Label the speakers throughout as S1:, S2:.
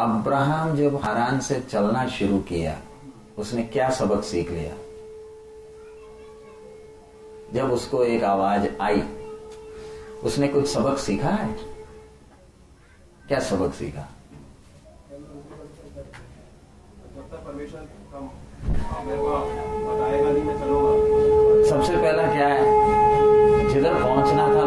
S1: Abraham जब हरान से चलना शुरू किया, उसने क्या सबक सीख लिया? जब उसको एक आवाज़ आई, उसने कुछ सबक सीखा है? क्या सबक सीखा? सबसे पहला क्या है? जिधर पहुँचना था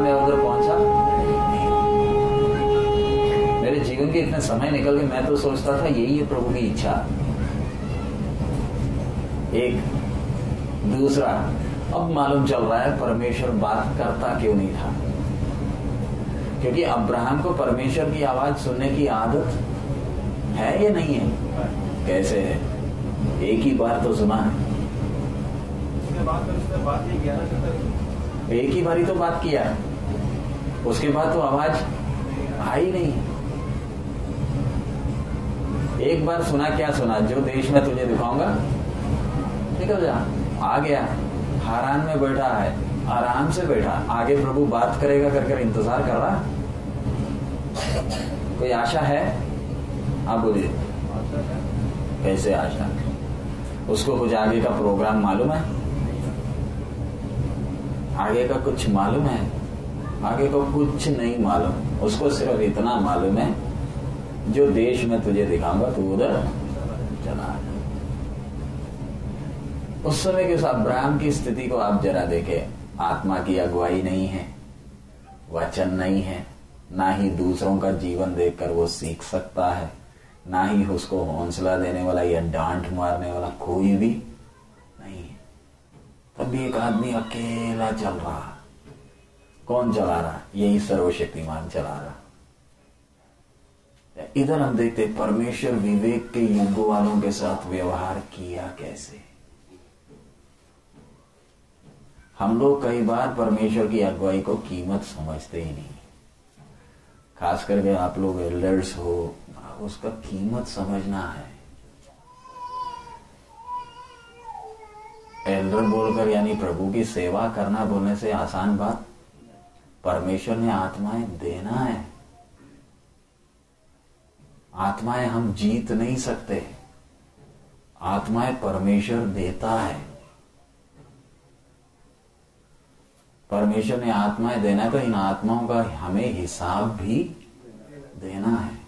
S1: के इतने समय निकल गए मैं तो सोचता था यही है प्रभु की इच्छा। एक दूसरा अब मालूम चल रहा है परमेश्वर बात करता क्यों नहीं था? क्योंकि अब्राहम को परमेश्वर की आवाज़ सुनने की आदत है या नहीं है? कैसे है? एक ही बार तो सुना है। एक ही बारी तो बात किया। उसके बाद तो आवाज़ आई नहीं। एक बार सुना क्या सुना, जो देश में तुझे दिखाऊँगा। निकल जा। आ गया। हरान में बैठा है। आराम से बैठा। आगे प्रभु बात करेगा कर कर इंतज़ार कर रहा। कोई आशा है? आप बोलिए। कैसे आशा? उसको कुछ आगे का प्रोग्राम मालूम है? आगे का कुछ मालूम है? आगे को कुछ नहीं मालूम। उसको सिर्फ़ इतना मालूम है जो देश में तुझे दिखाऊँगा, तू उधर चला उस समय के उस अब्राहम की स्थिति को आप जरा देखे। आत्मा की अगुवाई नहीं है, वचन नहीं है, ना ही दूसरों का जीवन देखकर वो सीख सकता है, ना ही उसको हौसला देने वाला या डांट मारने वाला कोई भी नहीं है। तभी एक आदमी अकेला चल रहा। कौन चला रहा? यही सर्वशक्तिमान चला रहा। इधर हम देखते परमेश्वर विवेक के युग वालों के साथ व्यवहार किया कैसे? हम लोग कई बार परमेश्वर की अगुवाई को कीमत समझते ही नहीं। खास करके आप लोग एल्डर्स हो, उसका कीमत समझना है। एल्डर बोलकर, यानी प्रभु की सेवा करना बोलने से आसान बात, परमेश्वर ने आत्माएँ देना है। आत्माएँ हम जीत नहीं सकते। आत्माएँ परमेश्वर देता है। परमेश्वर ने आत्माएँ देना है तो इन आत्माओं का हमें हिसाब भी देना है।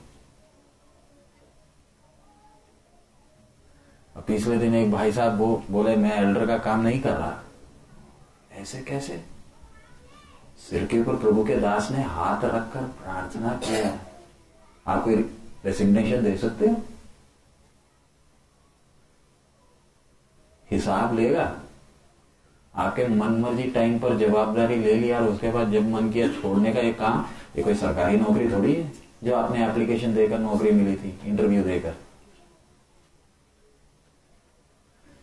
S1: पिछले दिन एक भाई साहब वो बोले, मैं एल्डर का काम नहीं कर रहा। ऐसे कैसे? सिर के ऊपर प्रभु के दास ने हाथ रखकर प्रार्थना किया। आप रेसिग्नेशन दे सकते हो? हिसाब लेगा। आपके मन मर्ज़ी टाइम पर जवाबदारी ले लिया और उसके बाद जब मन किया छोड़ने का एक काम, ये कोई सरकारी नौकरी थोड़ी है, जो आपने एप्लीकेशन देकर नौकरी मिली थी इंटरव्यू देकर।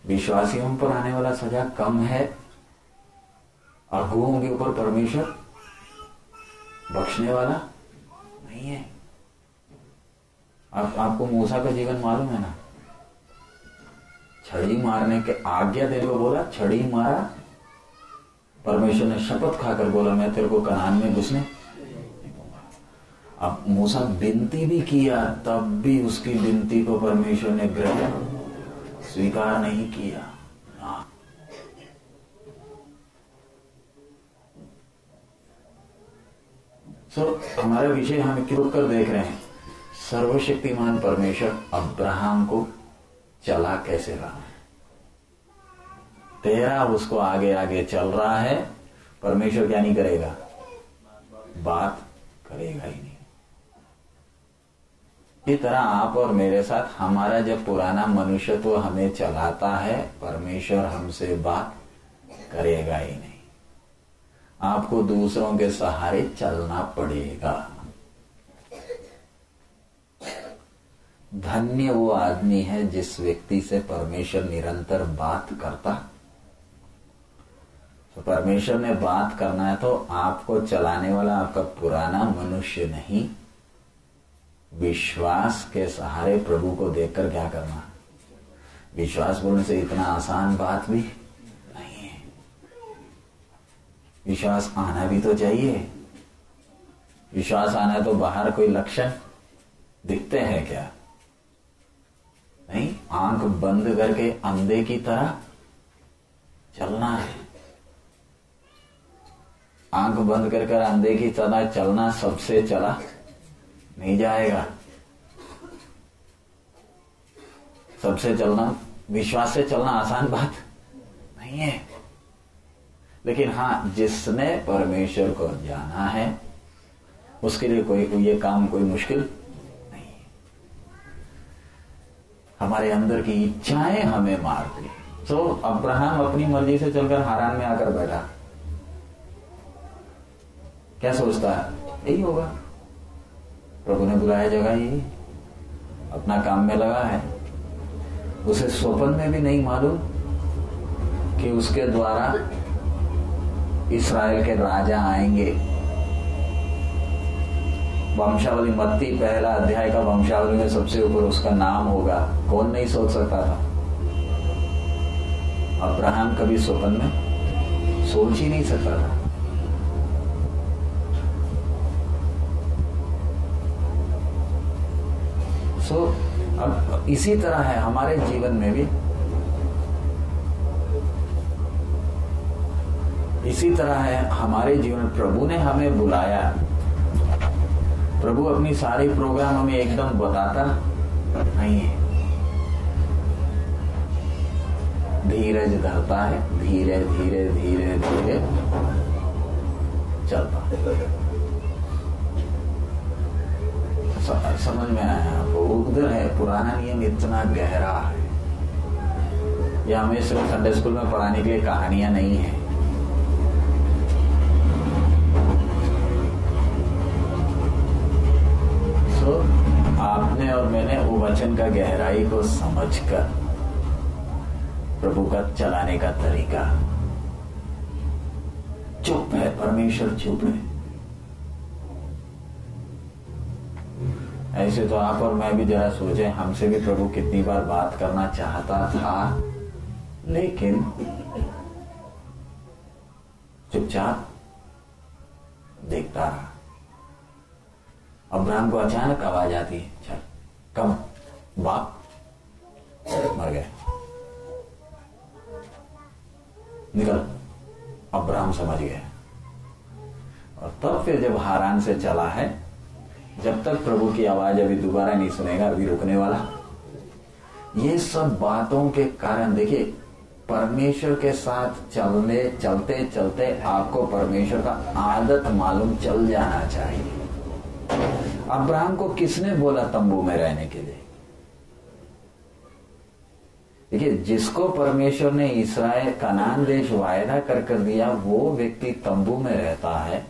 S1: विश्वासियों पर आने वाला सजा कम है अगुओं के ऊपर परमेश्वर बख्शने वाला नहीं है। आप आपको मूसा का जीवन मालूम है ना? छड़ी मारने के आज्ञा देने को बोला, छड़ी मारा। परमेश्वर ने शपथ खाकर बोला, मैं तेरे को कनान में घुसने अब मूसा विनती भी किया, तब भी उसकी विनती को परमेश्वर ने ग्रहण स्वीकार नहीं किया। सो हमारा विषय हम क्यों कर देख रहे हैं। सर्वशक्तिमान परमेश्वर अब्राहम को चला कैसे रहा? है तेरा उसको आगे आगे चल रहा है, परमेश्वर क्या नहीं करेगा? बात करेगा ही नहीं। इस तरह आप और मेरे साथ, हमारा जब पुराना मनुष्य तो हमें चलाता है, परमेश्वर हमसे बात करेगा ही नहीं। आपको दूसरों के सहारे चलना पड़ेगा। धन्य वो आदमी है जिस व्यक्ति से परमेश्वर निरंतर बात करता। तो परमेश्वर ने बात करना है तो आपको चलाने वाला आपका पुराना मनुष्य नहीं। विश्वास के सहारे प्रभु को देखकर क्या करना? विश्वास बोलने से इतना आसान बात भी नहीं है। विश्वास आना भी तो चाहिए। विश्वास आना तो बाहर कोई लक्षण दिखते हैं क्या? बंद करके अंधे की तरह चलना है। आँख बंद कर कर अंधे की तरह चलना सबसे चला नहीं जाएगा। सबसे चलना, विश्वास से चलना आसान बात नहीं है। लेकिन हाँ जिसने परमेश्वर को जाना है, उसके लिए कोई, ये काम कोई मुश्किल नहीं है हमारे अंदर की इच्छाएँ हमें मारती तो अब्राहम अपनी मर्ज़ी से चलकर हारान में आकर बैठा। क्या सोचता है? यही होगा। प्रभु ने बुलाया जगह यही। अपना काम में लगा है। उसे स्वप्न में भी नहीं मालूम कि उसके द्वारा इसराइल के राजा आएँगे। वंशावली मत्ती पहला अध्याय का वंशावली में सबसे ऊपर उसका नाम होगा। कौन नहीं सोच सकता था? अब्राहम कभी स्वप्न में सोच ही नहीं सकता था। सो so, अब इसी तरह है हमारे जीवन में भी। इसी तरह है हमारे जीवन प्रभु ने हमें बुलाया। प्रभु अपनी सारी प्रोग्राम हमें एकदम बताता नहीं है। धीरज धरता है, धीरे धीरे धीरे धीरे। चलता। है समझ में आया? आपको उधर है, पुराना नियम इतना गहरा है। यह हमें सिर्फ़ संडे स्कूल में पढ़ाने के लिए कहानियाँ नहीं है। आपने और मैंने वो वचन का गहराई को समझकर प्रभु का चलाने का तरीका। चुप है परमेश्वर, चुप है। ऐसे तो आप और मैं भी जरा सोचे, हमसे भी प्रभु कितनी बार बात करना चाहता था, लेकिन चुपचाप देखता रहा। अब्राहम को अचानक आवाज़ आती है, चल कम बाप मर गए निकल। अब्राहम समझ गया। और तब फिर जब हारान से चला है, जब तक प्रभु की आवाज़ अभी दोबारा नहीं सुनेगा, अभी रुकने वाला। ये सब बातों के कारण, देखिए, परमेश्वर के साथ चलने, चलते चलते आपको परमेश्वर का आदत मालूम चल जाना चाहिए। अब्राहम को किसने बोला तंबू में रहने के लिए? देखिए, जिसको परमेश्वर ने इसराइल कनान देश वायदा कर कर दिया, वो व्यक्ति तंबू में रहता है।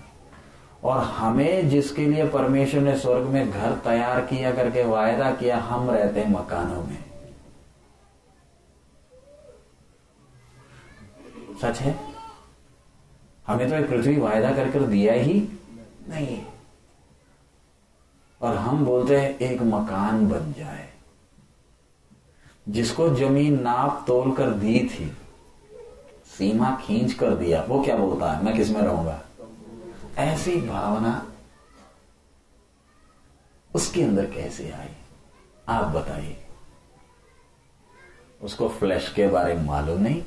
S1: और हमें जिसके लिए परमेश्वर ने स्वर्ग में घर तैयार किया करके वायदा किया, हम रहते हैं मकानों में। सच है? हमें तो एक पृथ्वी वायदा कर कर दिया ही नहीं और हम बोलते हैं, एक मकान बन जाए। जिसको ज़मीन नाप तोल कर दी थी, सीमा खींच कर दिया, वो क्या बोलता है? मैं किसमें रहूँगा? ऐसी भावना उसके अंदर कैसे आई? आप बताइए। उसको फ्लैश के बारे में मालूम नहीं।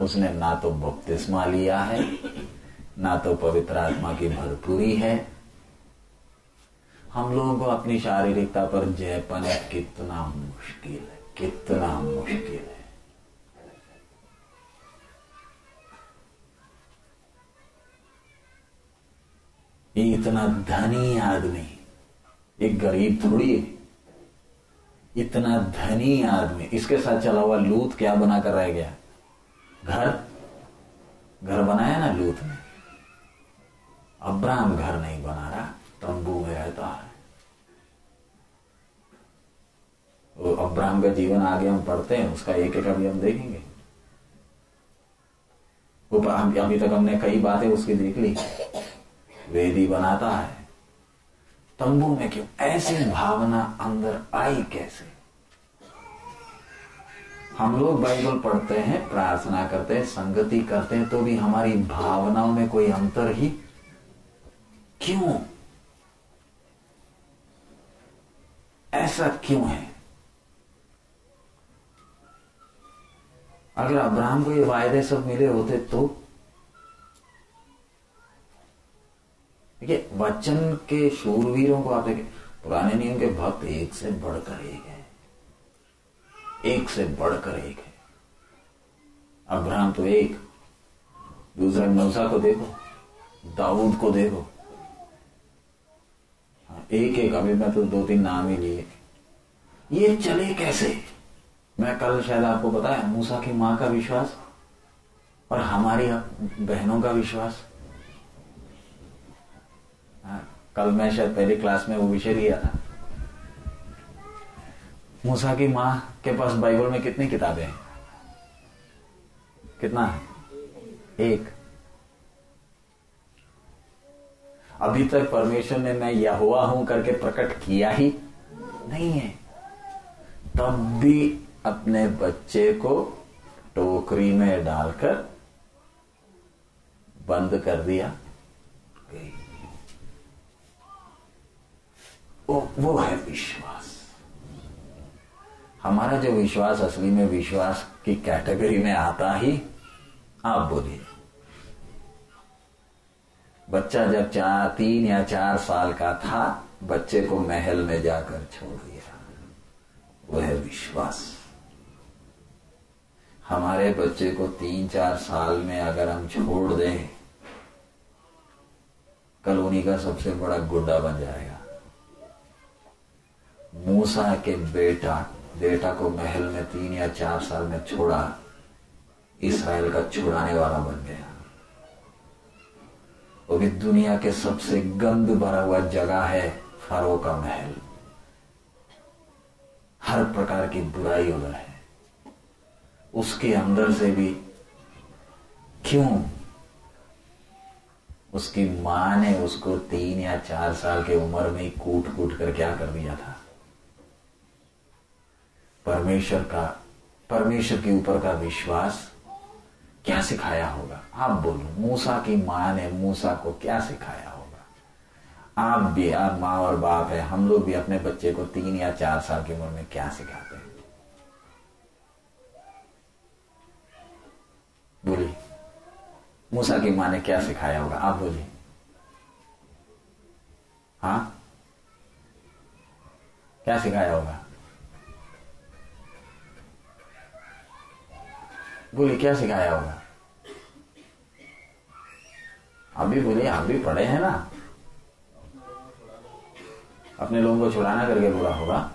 S1: उसने ना तो बपतिस्मा लिया है, ना तो पवित्र आत्मा की भरपूरी है हम लोगों को अपनी शारीरिकता पर जय पाना कितना मुश्किल है, कितना मुश्किल है। ये इतना धनी आदमी एक गरीब थोड़ी है। इतना धनी आदमी, इसके साथ चला हुआ लूत क्या बनाकर रह गया? घर? घर बनाया ना लूत ने? अब्राहम घर नहीं बना रहा। तंबू है। वो अब्राहम का जीवन आगे हम पढ़ते हैं, उसका एक एक अभी हम देखेंगे। वो अभी तक हमने कई बातें उसकी देख ली। वेदी बनाता है। तंबू में क्यों? ऐसी भावना अंदर आई कैसे? हम लोग बाइबल पढ़ते हैं, प्रार्थना करते हैं, संगति करते हैं तो भी हमारी भावनाओं में कोई अंतर ही क्यों? ऐसा क्यों है? अगर अब्राहम को ये वायदे सब मिले होते तो? देखिए, वचन के शूरवीरों को आप देखें, पुराने नियम के भक्त एक से बढ़कर एक है। एक से बढ़कर एक है। अब्राहम तो एक, दूसरा मूसा को देखो, दाऊद को देखो एक एक अभी मैं तो दो तीन नाम ही लिए। ये चले कैसे? मैं कल शायद आपको बताया मूसा की माँ का विश्वास और हमारी बहनों का विश्वास। हाँ, कल मैं शायद पहली क्लास में वो विषय लिया था। मूसा की माँ के पास बाइबल में कितनी किताबें हैं? कितना है? एक। अभी तक परमेश्वर ने मैं यहुआ हूँ करके प्रकट किया ही नहीं है। तब भी अपने बच्चे को टोकरी में डालकर बंद कर दिया। वो, वो है विश्वास। हमारा जो विश्वास असली में विश्वास की कैटेगरी में आता ही आप बोलिए। बच्चा जब चार, तीन या चार साल का था, बच्चे को महल में जाकर छोड़ दिया। वह विश्वास। हमारे बच्चे को तीन, चार साल में अगर हम छोड़ दें, कलोनी का सबसे बड़ा गुड्डा बन जाएगा। मूसा के बेटा बेटा को महल में तीन या चार साल में छोड़ा, इसराइल का छुड़ाने वाला बन गया। वो भी दुनिया के सबसे गंद भरा हुआ जगह है फरो का महल। हर प्रकार की बुराई उधर है। उसके अंदर से भी क्यों? उसकी माँ ने उसको तीन या चार साल के उम्र में कूट कूट कर क्या कर दिया था? परमेश्वर का, परमेश्वर के ऊपर का विश्वास क्या सिखाया होगा? आप बोलो, मूसा की माँ ने मूसा को क्या सिखाया होगा? आप भी, आप माँ और बाप है, हम लोग भी अपने बच्चे को तीन या चार साल की उम्र में क्या सिखाते हैं? बोलिए, मूसा की माँ ने क्या सिखाया होगा? आप बोलिए। हाँ? क्या सिखाया होगा? बोलिए क्या सिखाया होगा आप भी बोलिए, आप भी पढ़े हैं ना? अपने लोगों को छुड़ाना करके बोला होगा।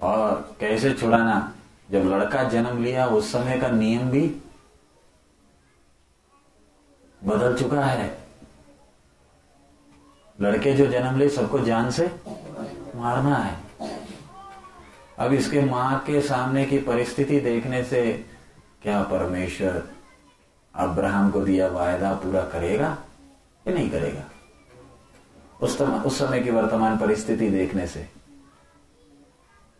S1: और कैसे छुड़ाना? जब लड़का जन्म लिया, उस समय का नियम भी बदल चुका है। लड़के जो जन्म ले, सबको जान से मारना है। अब इसके माँ के सामने की परिस्थिति देखने से क्या परमेश्वर अब्राहम को दिया वायदा पूरा करेगा या नहीं करेगा? उस तम, उस समय की वर्तमान परिस्थिति देखने से।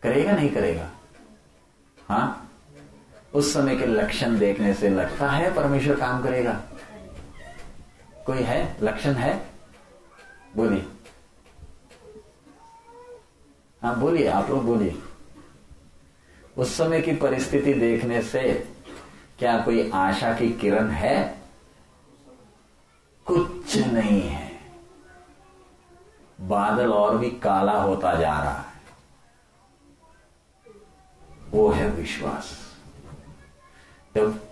S1: करेगा नहीं करेगा? हाँ? उस समय के लक्षण देखने से लगता है परमेश्वर काम करेगा। कोई है? लक्षण है? बोलिए। हाँ बोलिए आप लोग बोलिए। उस समय की परिस्थिति देखने से क्या कोई आशा की किरण है? कुछ नहीं है। बादल और भी काला होता जा रहा है। वो है विश्वास। जब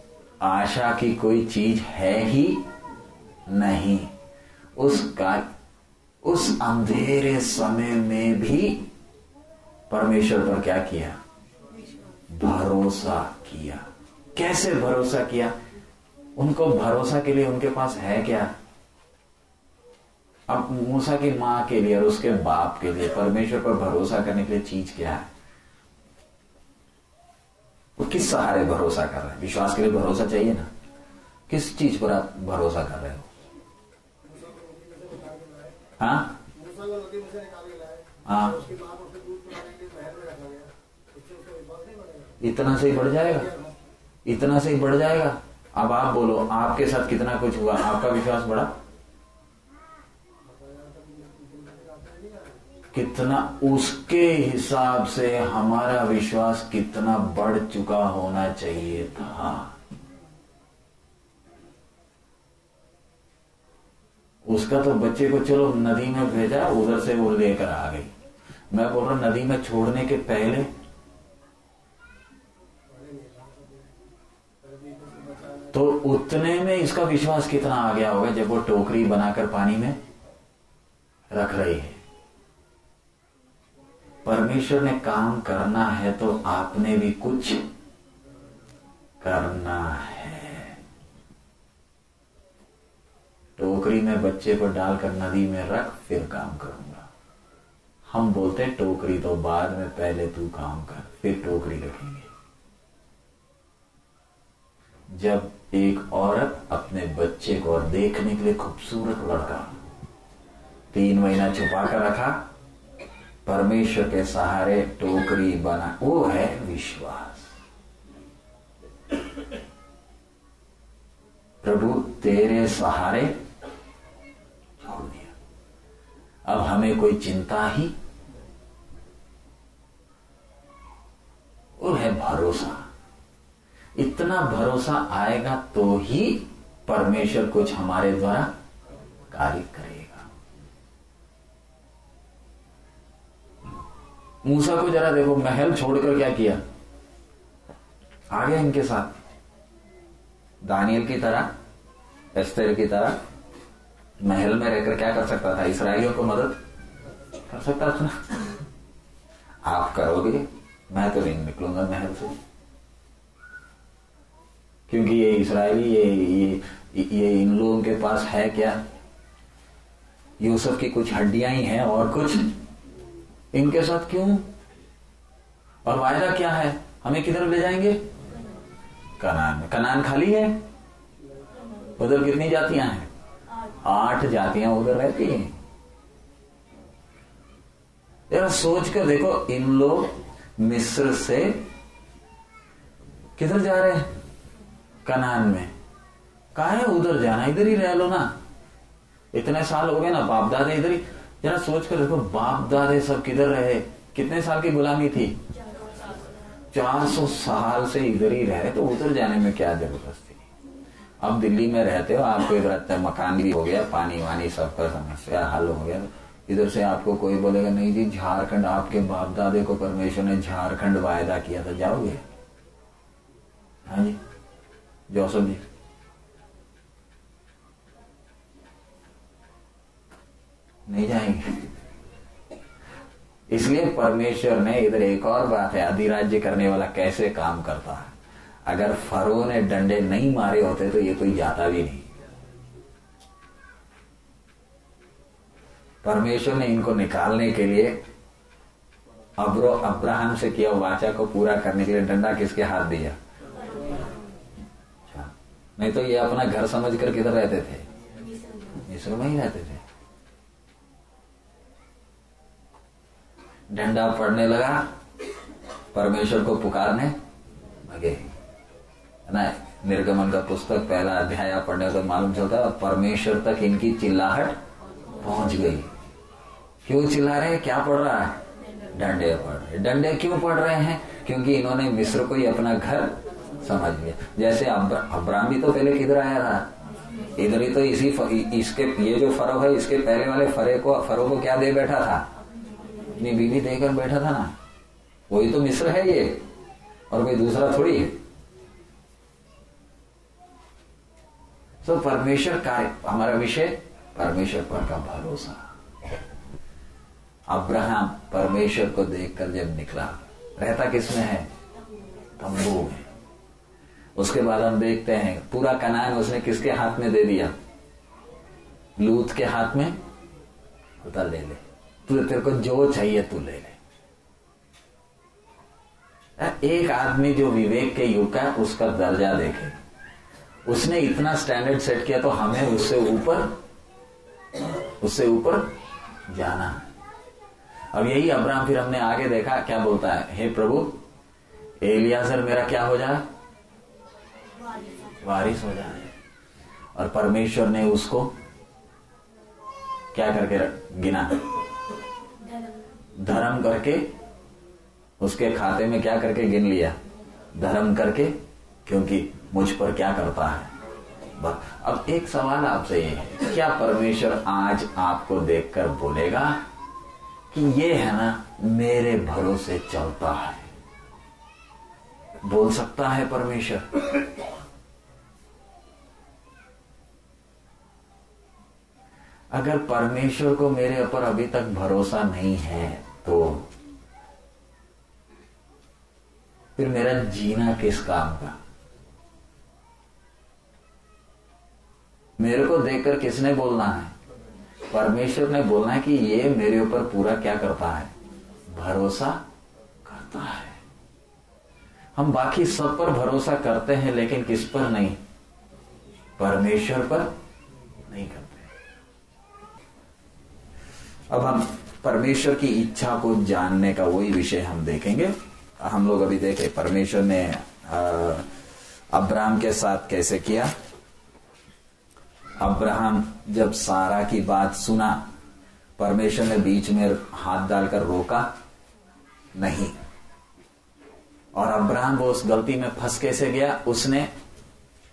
S1: आशा की कोई चीज़ है ही नहीं उसका उस अंधेरे समय में भी परमेश्वर पर क्या किया? भरोसा किया। कैसे भरोसा किया? उनको भरोसा के लिए उनके पास है क्या? अब मूसा की माँ के लिए और उसके बाप के लिए परमेश्वर पर भरोसा करने के लिए चीज़ क्या है? वो किस सहारे भरोसा कर रहे हैं? विश्वास के लिए भरोसा चाहिए ना। किस चीज़ पर आप भरोसा कर रहे हो? हाँ? हाँ। इतना से ही बढ़ जाएगा। इतना से ही बढ़ जाएगा। अब आप बोलो, आपके साथ कितना कुछ हुआ? आपका विश्वास बढ़ा? कितना, उसके हिसाब से हमारा विश्वास कितना बढ़ चुका होना चाहिए था। उसका तो बच्चे को चलो, नदी में भेजा, उधर से वो लेकर आ गई। मैं बोल रहा नदी में छोड़ने के पहले तो उतने में इसका विश्वास कितना आ गया होगा जब वो टोकरी बनाकर पानी में रख रही है? परमेश्वर ने काम करना है तो आपने भी कुछ करना है। टोकरी में बच्चे को डालकर नदी में रख, फिर काम करूँगा। हम बोलते हैं, टोकरी तो बाद में पहले तू काम कर, फिर टोकरी रखेंगे। जब एक औरत अपने बच्चे को और देखने के लिए खूबसूरत लड़का। तीन महीना छुपा कर रखा। परमेश्वर के सहारे टोकरी बना। वो है विश्वास। प्रभु तेरे सहारे छोड़ दिया। अब हमें कोई चिंता ही? वो है भरोसा। इतना भरोसा आएगा तो ही परमेश्वर कुछ हमारे द्वारा कार्य करेगा। मूसा को जरा देखो, महल छोड़कर क्या किया? आ गया इनके साथ। दानियल की तरह, एस्तर की तरह, महल में रहकर क्या कर सकता था? इसराइलियों को मदद कर सकता था? आप करोगे? मैं तो नहीं निकलूँगा महल से। क्योंकि ये इसराइली, ये ये ये इन लोगों के पास है क्या? यूसुफ की कुछ हड्डियाँ ही हैं और कुछ इनके साथ क्यों? और वायदा क्या है? हमें किधर ले जाएँगे? कनान। कनान खाली है? उधर कितनी जातियाँ हैं? आठ जातियाँ उधर रहती हैं। जरा सोच कर देखो, इन लोग मिस्र से किधर जा रहे हैं? कनान में। कहा है? उधर जाना, इधर ही रह लो ना। इतने साल हो गए ना, बाप दादे इधर ही। जरा सोच कर देखो, बाप दादे सब किधर रहे? कितने साल की गुलामी थी? चार सौ साल से इधर ही रहे तो उधर जाने में क्या ज़बरदस्त? थी अब दिल्ली में रहते हो, आपको इधर अच्छा मकान भी हो गया, पानी वानी सबका समस्या हल हो गया। इधर से आपको कोई बोलेगा, नहीं जी, झारखंड, आपके बाप दादे को परमेश्वर ने झारखंड वायदा किया था, जाओगे? हाँ जी। जोसफ जी नहीं जाएँगे। इसलिए परमेश्वर ने इधर एक और बात है, अधिराज्य करने वाला कैसे काम करता है? अगर फरो ने डंडे नहीं मारे होते तो ये कोई जाता भी नहीं। परमेश्वर ने इनको निकालने के लिए अब्रो अब्राहम से किया वाचा को पूरा करने के लिए डंडा किसके हाथ दिया? नहीं तो ये अपना घर समझ कर किधर रहते थे? मिस्र में ही रहते थे। डंडा पड़ने लगा, परमेश्वर को पुकारने लगे ना? निर्गमन का पुस्तक, पहला अध्याय पढ़ने तो मालूम चलता है, परमेश्वर तक इनकी चिल्लाहट पहुँच गई। क्यों चिल्ला रहे क्या पढ़ रहा है? डंडे पढ़ रहे डंडे क्यों पढ़ रहे हैं? क्योंकि इन्होंने मिस्र को ही अपना घर समझ गया जैसे अब्राम भी तो पहले किधर आया था? इधर ही तो इसी इसके ये जो फरो है, इसके पहले वाले फरे को फरो को क्या दे बैठा था? अपनी बीवी देकर बैठा था ना? वही तो मिस्र है ये। और कोई दूसरा थोड़ी है। तो परमेश्वर का हमारा विषय, परमेश्वर पर का भरोसा। अब्राहम परमेश्वर को देखकर जब निकला, रहता किसमें है? तंबू में। उसके बाद हम देखते हैं, पूरा कनान उसने किसके हाथ में दे दिया? लूत के हाथ में? उतर ले ले। तू तेरे को जो चाहिए तू ले ले। एक आदमी जो विवेक के युग का उसका दर्जा देखे। उसने इतना स्टैंडर्ड सेट किया तो हमें उससे ऊपर उससे ऊपर जाना। अब यही अब्राम फिर हमने आगे देखा, क्या बोलता है? हे प्रभु, एलियाजर मेरा क्या हो जाए वारिस हो जाए और परमेश्वर ने उसको क्या करके गिना? धर्म करके उसके खाते में क्या करके गिन लिया? धर्म करके, क्योंकि मुझ पर क्या करता है? अब एक सवाल आपसे ये है, क्या परमेश्वर आज आपको देखकर बोलेगा कि ये है ना, मेरे भरोसे चलता है? बोल सकता है परमेश्वर? अगर परमेश्वर को मेरे ऊपर अभी तक भरोसा नहीं है तो फिर मेरा जीना किस काम का? मेरे को देखकर किसने बोलना है? परमेश्वर ने बोलना है कि ये मेरे ऊपर पूरा क्या करता है? भरोसा करता है। हम बाकी सब पर भरोसा करते हैं, लेकिन किस पर नहीं? परमेश्वर पर नहीं करते। अब हम परमेश्वर की इच्छा को जानने का वही विषय हम देखेंगे। हम लोग अभी देखे, परमेश्वर ने अब्राहम के साथ कैसे किया? अब्राहम जब सारा की बात सुना, परमेश्वर ने बीच में हाथ डालकर रोका, नहीं। और अब्राहम वो उस गलती में फंस कैसे गया? उसने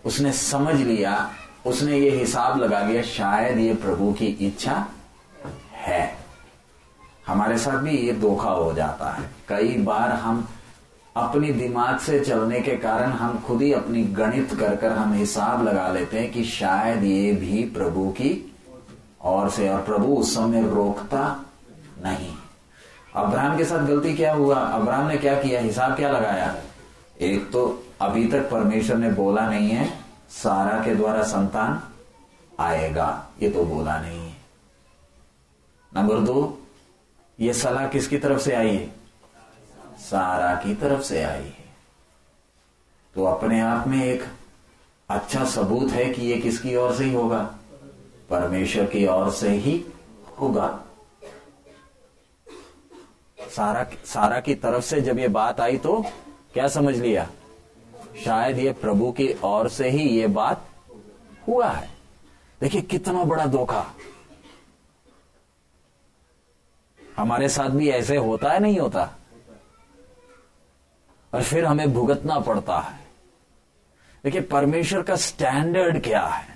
S1: उसने समझ लिया, उसने ये हिसाब लगा लिया, शायद ये प्रभु की इच्छा है। हमारे साथ भी ये धोखा हो जाता है। कई बार हम अपनी दिमाग से चलने के कारण हम खुद ही अपनी गणित कर कर हम हिसाब लगा लेते हैं कि शायद ये भी प्रभु की और से, और प्रभु उस समय रोकता नहीं। अब्राहम के साथ गलती क्या हुआ? अब्राहम ने क्या किया? हिसाब क्या लगाया? एक तो अभी तक परमेश्वर ने बोला नहीं है, सारा के द्वारा संतान आएगा। ये तो बोला नहीं है। नंबर दो, ये सलाह किसकी तरफ़ से आई? है सारा की तरफ़ से आई है। तो अपने आप में एक अच्छा सबूत है कि ये किसकी ओर से ही होगा? परमेश्वर की ओर से ही होगा। सारा सारा की तरफ़ से जब ये बात आई तो क्या समझ लिया? शायद ये प्रभु की ओर से ही ये बात हुआ है। देखिए, कितना बड़ा धोखा। हमारे साथ भी ऐसे होता है, नहीं होता? और फिर हमें भुगतना पड़ता है। देखिए, परमेश्वर का स्टैंडर्ड क्या है?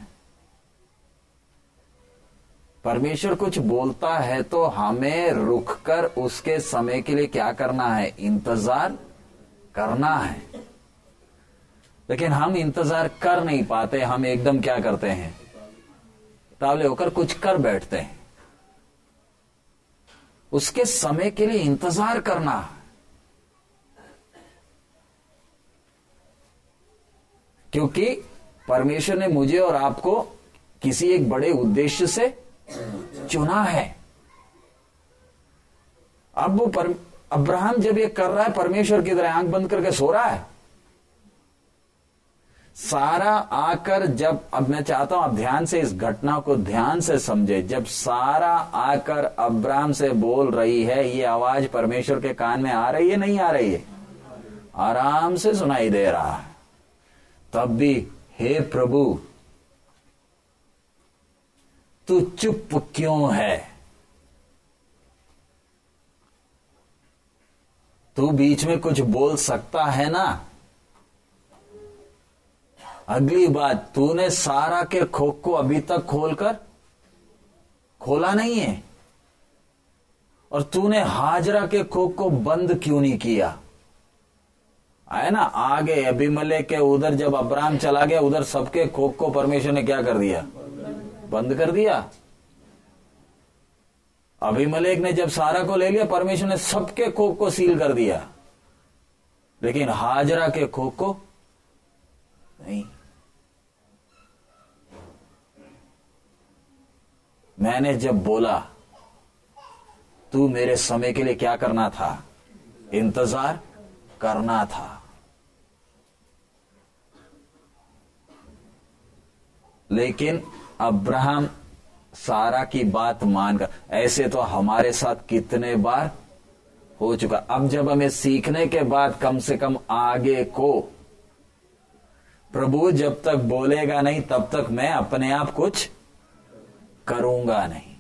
S1: परमेश्वर कुछ बोलता है तो हमें रुक कर उसके समय के लिए क्या करना है? इंतज़ार करना है। लेकिन हम इंतज़ार कर नहीं पाते, हम एकदम क्या करते हैं? तावले होकर कुछ कर बैठते हैं। उसके समय के लिए इंतज़ार करना। क्योंकि परमेश्वर ने मुझे और आपको किसी एक बड़े उद्देश्य से चुना है। अब वो पर अब्राहम जब ये कर रहा है, परमेश्वर की तरह आँख बंद करके सो रहा है। सारा आकर जब, अब मैं चाहता हूँ आप ध्यान से इस घटना को ध्यान से समझे। जब सारा आकर अब्राम से बोल रही है, ये आवाज़ परमेश्वर के कान में आ रही है, नहीं आ रही है? आराम से सुनाई दे रहा है। तब भी, हे प्रभु, तू चुप क्यों है? तू बीच में कुछ बोल सकता है ना? अगली बात, तूने सारा के खोख को अभी तक खोलकर खोला नहीं है? और तूने हाजरा के खोख को बंद क्यों नहीं किया? आए ना, आगे अभिमले के उधर जब अब्राम चला गया, उधर सबके खोख को परमेश्वर ने क्या कर दिया? बंद कर दिया। अभिमलेक ने जब सारा को ले लिया, परमेश्वर ने सबके खोख को सील कर दिया। लेकिन हाजरा के खोख को नहीं। मैंने जब बोला, तू मेरे समय के लिए क्या करना था? इंतज़ार करना था। लेकिन अब्राहम सारा की बात मानकर, ऐसे तो हमारे साथ कितने बार हो चुका। अब जब हमें सीखने के बाद कम से कम आगे को, प्रभु जब तक बोलेगा नहीं, तब तक मैं अपने आप कुछ करूँगा नहीं।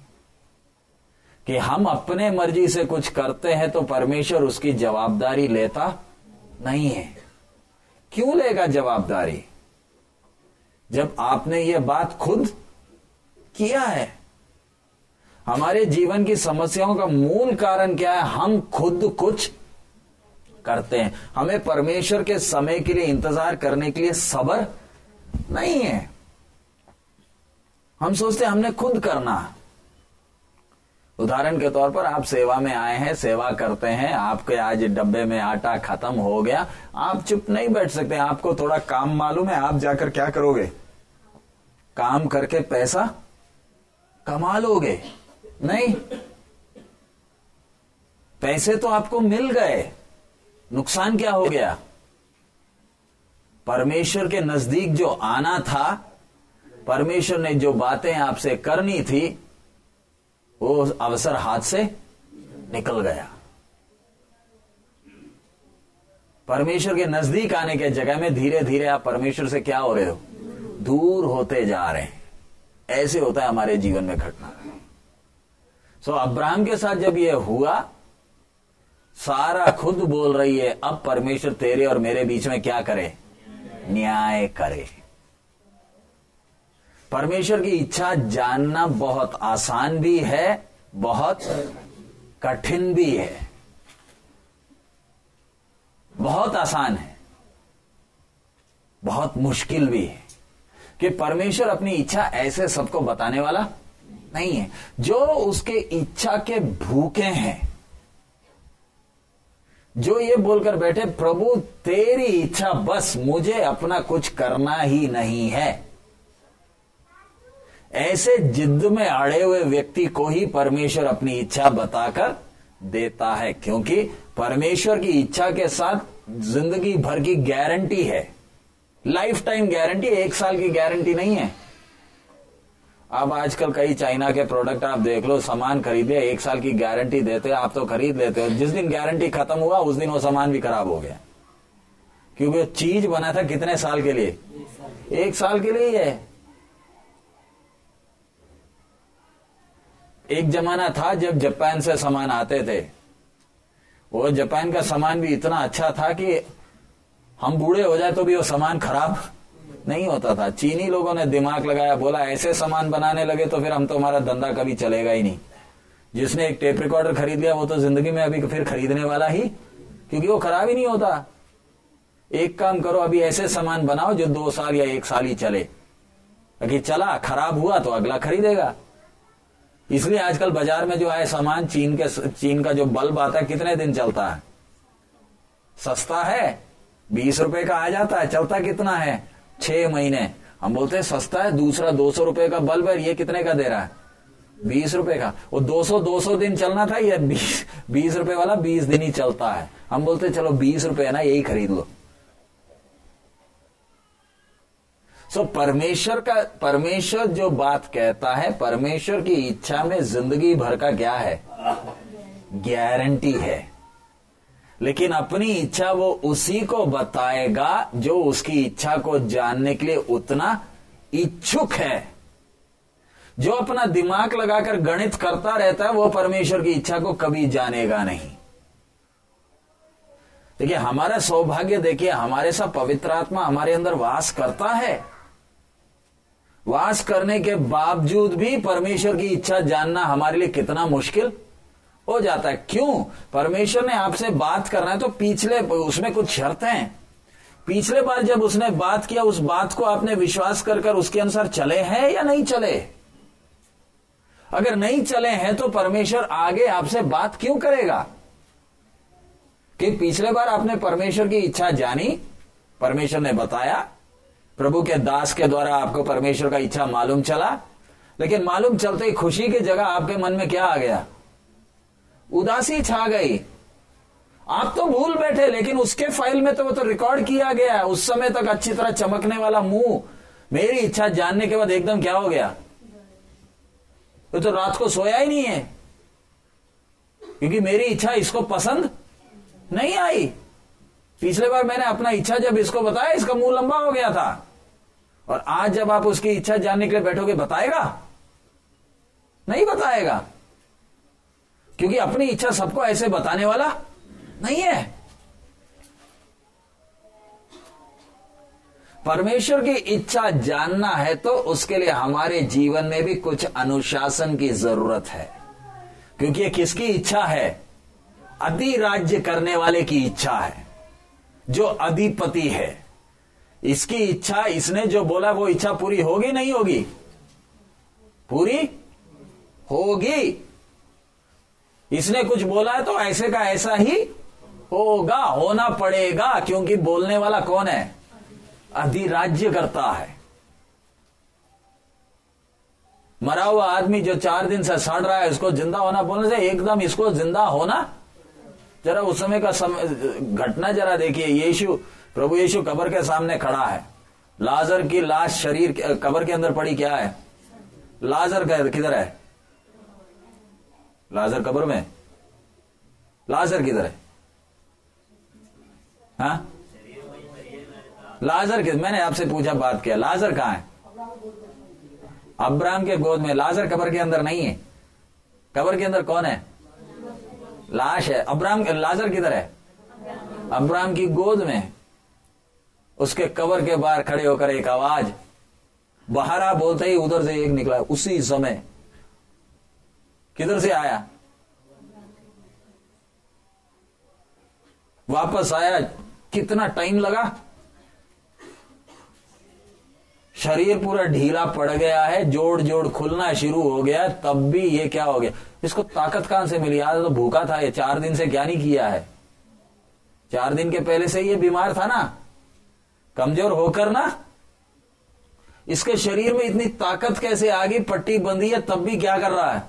S1: कि हम अपने मर्ज़ी से कुछ करते हैं तो परमेश्वर उसकी जवाबदारी लेता नहीं है। क्यों लेगा जवाबदारी? जब आपने यह बात खुद किया है। हमारे जीवन की समस्याओं का मूल कारण क्या है? हम खुद कुछ करते हैं। हमें परमेश्वर के समय के लिए इंतज़ार करने के लिए सबर नहीं है। हम सोचते हमने खुद करना। उदाहरण के तौर पर आप सेवा में आए हैं, सेवा करते हैं, आपके आज डब्बे में आटा खत्म हो गया, आप चुप नहीं बैठ सकते, आपको थोड़ा काम मालूम है, आप जाकर क्या करोगे? काम करके पैसा कमा लोगे, नहीं? पैसे तो आपको मिल गए, नुकसान क्या हो गया? परमेश्वर के नज़दीक जो आना था परमेश्वर ने जो बातें आपसे करनी थी, वो अवसर हाथ से निकल गया। परमेश्वर के नज़दीक आने के जगह में धीरे धीरे आप परमेश्वर से क्या हो रहे हो? दूर होते जा रहे हैं। ऐसे होता है हमारे जीवन में घटना। सो अब्राहम के साथ जब यह हुआ, सारा खुद बोल रही है, अब परमेश्वर तेरे और मेरे बीच में क्या करे? न्याय करे। परमेश्वर की इच्छा जानना बहुत आसान भी है, बहुत कठिन भी है। बहुत आसान है। बहुत मुश्किल भी है। कि परमेश्वर अपनी इच्छा ऐसे सबको बताने वाला नहीं है। जो उसके इच्छा के भूखे हैं, जो ये बोलकर बैठे, प्रभु, तेरी इच्छा बस, मुझे अपना कुछ करना ही नहीं है। ऐसे जिद्द में अड़े हुए व्यक्ति को ही परमेश्वर अपनी इच्छा बताकर देता है, क्योंकि परमेश्वर की इच्छा के साथ ज़िंदगी भर की गारंटी है। लाइफ टाइम गारंटी एक साल की गारंटी नहीं है। अब आजकल कई चाइना के प्रोडक्ट आप देख लो, सामान खरीदे, एक साल की गारंटी देते, आप तो खरीद लेते हो। जिस दिन गारंटी खत्म हुआ, उस दिन वो सामान भी खराब हो गया। क्योंकि चीज़ बना था कितने साल के लिए? एक साल के लिए ही। एक जमाना था जब जापान से सामान आते थे। वो जापान का सामान भी इतना अच्छा था कि हम बूढ़े हो जाए तो भी वो सामान खराब नहीं होता था। चीनी लोगों ने दिमाग लगाया, बोला, ऐसे सामान बनाने लगे तो फिर हम तो हमारा धंधा कभी चलेगा ही नहीं। जिसने एक टेप रिकॉर्डर खरीद लिया, वो तो ज़िंदगी में अभी फिर खरीदने वाला ही, क्योंकि वो खराब ही नहीं होता। एक काम करो, अभी ऐसे सामान बनाओ जो दो साल या एक साल ही चले। अगर चला, खराब हुआ तो अगला खरीदेगा। इसलिए आजकल बाज़ार में जो है सामान चीन के चीन का जो बल्ब आता है, कितने दिन चलता है? सस्ता है, बीस रुपए का आ जाता है, चलता कितना है? छह महीने। हम बोलते हैं, सस्ता है, दूसरा दो सौ रुपए का बल्ब है ये कितने का दे रहा है? बीस रुपए का। वो दो सौ दो सौ दिन चलना था, ये बीस बीस रुपए वाला बीस दिन ही चलता है। हम बोलते चलो बीस रुपए ना, यही खरीद लो। सो so, परमेश्वर का परमेश्वर जो बात कहता है परमेश्वर की इच्छा में ज़िंदगी भर का क्या है? गारंटी है। लेकिन अपनी इच्छा वो उसी को बताएगा जो उसकी इच्छा को जानने के लिए उतना इच्छुक है। जो अपना दिमाग लगाकर गणित करता रहता है वो परमेश्वर की इच्छा को कभी जानेगा नहीं। देखिए हमारा सौभाग्य देखिए हमारे साथ पवित्र आत्मा हमारे अंदर वास करता है। वास करने के बावजूद भी परमेश्वर की इच्छा जानना हमारे लिए कितना मुश्किल हो जाता है। क्यों? परमेश्वर ने आपसे बात करना है तो पिछले, उसमें कुछ शर्त हैं। पिछले बार जब उसने बात किया, उस बात को आपने विश्वास कर कर उसके अनुसार चले हैं या नहीं चले? अगर नहीं चले हैं तो परमेश्वर आगे आपसे बात क्यों करेगा? कि पिछले बार आपने परमेश्वर की इच्छा जानी, परमेश्वर ने बताया प्रभु के दास के द्वारा आपको परमेश्वर का इच्छा मालूम चला, लेकिन मालूम चलते ही खुशी की जगह आपके मन में क्या आ गया? उदासी छा गई। आप तो भूल बैठे, लेकिन उसके फ़ाइल में तो वो तो रिकॉर्ड किया गया उस समय तक अच्छी तरह चमकने वाला मुँह, मेरी इच्छा जानने के बाद एकदम क्या हो गया? वो तो रात को सोया ही नहीं है। क्योंकि मेरी इच्छा इसको पसंद नहीं आई। पिछले बार मैंने अपना इच्छा जब इसको बताया, इसका मुँह लंबा हो गया था। और आज जब आप उसकी इच्छा जानने के लिए बैठोगे, बताएगा? नहीं बताएगा। क्योंकि अपनी इच्छा सबको ऐसे बताने वाला नहीं है। परमेश्वर की इच्छा जानना है तो उसके लिए हमारे जीवन में भी कुछ अनुशासन की ज़रूरत है। क्योंकि ये किसकी इच्छा है? अधिराज्य करने वाले की इच्छा है, जो अधिपति है। इसकी इच्छा, इसने जो बोला, वो इच्छा पूरी होगी, नहीं होगी? पूरी होगी। इसने कुछ बोला है तो ऐसे का ऐसा ही होगा, होना पड़ेगा, क्योंकि बोलने वाला कौन है? अधिराज्य करता है। मरा हुआ आदमी जो चार दिन से सड़ रहा है, उसको ज़िंदा होना बोलने से एकदम इसको ज़िंदा होना, जरा उस समय का समय घटना जरा देखिए, यीशु प्रभु यीशु कबर के सामने खड़ा है। लाजर की लाश शरीर कबर के अंदर पड़ी क्या है? लाजर किधर है? लाजर कबर में? लाजर किधर है? हा? लाजर किधर मैंने आपसे पूछा, बात किया, लाजर कहाँ है? अब्राम के गोद में, लाजर कबर के अंदर नहीं है। कबर के अंदर कौन है? लाश है। अब्राम लाजर किधर है? अब्राम की गोद में। उसके कवर के बाहर खड़े होकर एक आवाज़, बहारा बोलते ही उधर से एक निकला, उसी समय। किधर से आया? वापस आया, कितना टाइम लगा? शरीर पूरा ढीला पड़ गया है जोड़ जोड़ खुलना शुरू हो गया, तब भी ये क्या हो गया? इसको ताकत कहाँ से मिली? आज तो भूखा था ये, चार दिन से क्या नहीं किया है? चार दिन के पहले से ये बीमार था ना? कमज़ोर होकर ना, इसके शरीर में इतनी ताकत कैसे आ गई, पट्टी बंदी है, तब भी क्या कर रहा है?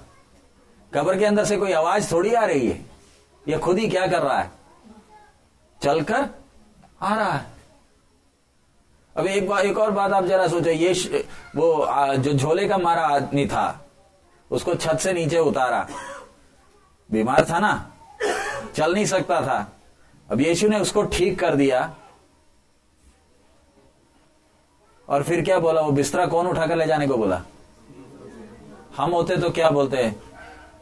S1: कब्र के अंदर से कोई आवाज़ थोड़ी आ रही है? ये खुद ही क्या कर रहा है? चलकर आ रहा है। अब एक बार एक और बात आप जरा सोचो, ये वो जो झोले का मारा आदमी था, उसको छत से नीचे उतारा। बीमार था ना? चल नहीं सकता था। अब यीशु ने उसको ठीक कर दिया। और फिर क्या बोला? वो बिस्तरा कौन उठाकर ले जाने को बोला? हम होते तो क्या बोलते? हैं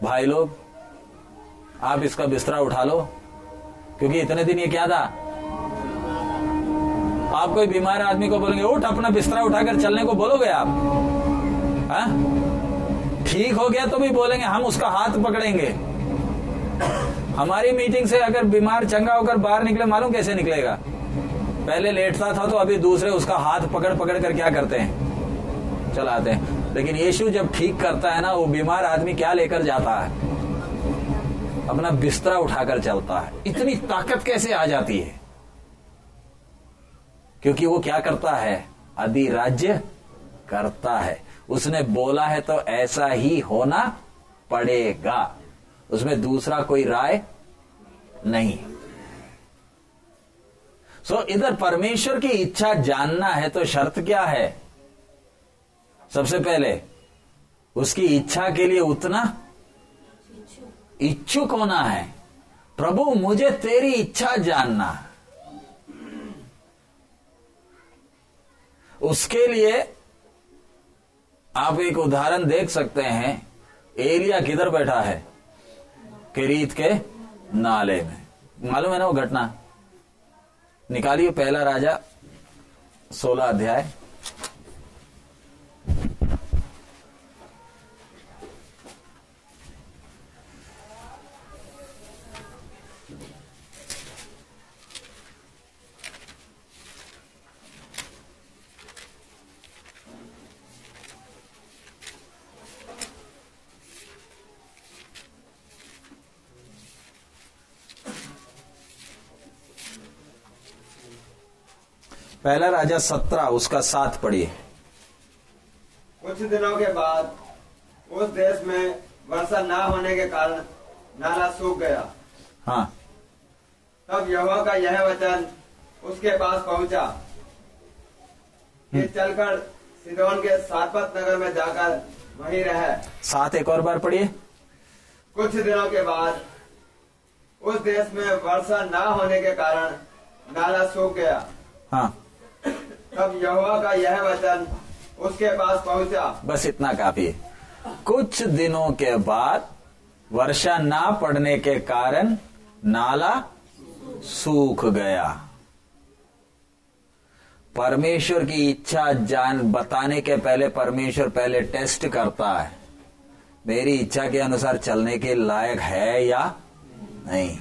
S1: भाई लोग, आप इसका बिस्तरा उठा लो, क्योंकि इतने दिन ये क्या था? आप कोई बीमार आदमी को बोलेंगे, उठ अपना बिस्तरा उठाकर चलने को बोलोगे आप? ठीक हो गया तो भी बोलेंगे, हम उसका हाथ पकड़ेंगे। हमारी मीटिंग से अगर बीमार चंगा होकर बाहर निकले, मालूम कैसे निकलेगा? पहले लेटता था तो अभी दूसरे उसका हाथ पकड़ पकड़ कर क्या करते हैं? चलाते हैं। लेकिन यीशु जब ठीक करता है ना, वो बीमार आदमी क्या लेकर जाता है? अपना बिस्तरा उठाकर चलता है। इतनी ताकत कैसे आ जाती है? क्योंकि वो क्या करता है? अधिराज्य करता है। उसने बोला है तो ऐसा ही होना पड़ेगा। उसमें दूसरा कोई राय नहीं। सो so, इधर परमेश्वर की इच्छा जानना है तो शर्त क्या है? सबसे पहले उसकी इच्छा के लिए उतना इच्छुक होना है। प्रभु मुझे तेरी इच्छा जानना उसके लिए आप एक उदाहरण देख सकते हैं। एलिया किधर बैठा है? किरीत के नाले में। मालूम है ना वो घटना? निकालिए पहला राजा सोलह अध्याय। पहला राजा सत्रह उसका साथ पढ़िए।
S2: कुछ दिनों के बाद उस देश में वर्षा ना होने के कारण नाला सूख गया।
S1: हाँ।
S2: तब यहोवा का यह वचन उसके पास पहुँचा कि चलकर सिदोन के सातपत नगर में जाकर वहीं रहे।
S1: साथ एक और बार पढ़िए।
S2: कुछ दिनों के बाद उस देश में वर्षा ना होने के कारण नाला सूख गया।
S1: हाँ।
S2: तब यहोवा का यह वचन उसके पास पहुँचा?
S1: बस इतना काफ़ी। कुछ दिनों के बाद वर्षा ना पड़ने के कारण नाला सूख गया। परमेश्वर की इच्छा जान बताने के पहले परमेश्वर पहले टेस्ट करता है। मेरी इच्छा के अनुसार चलने के लायक है या नहीं?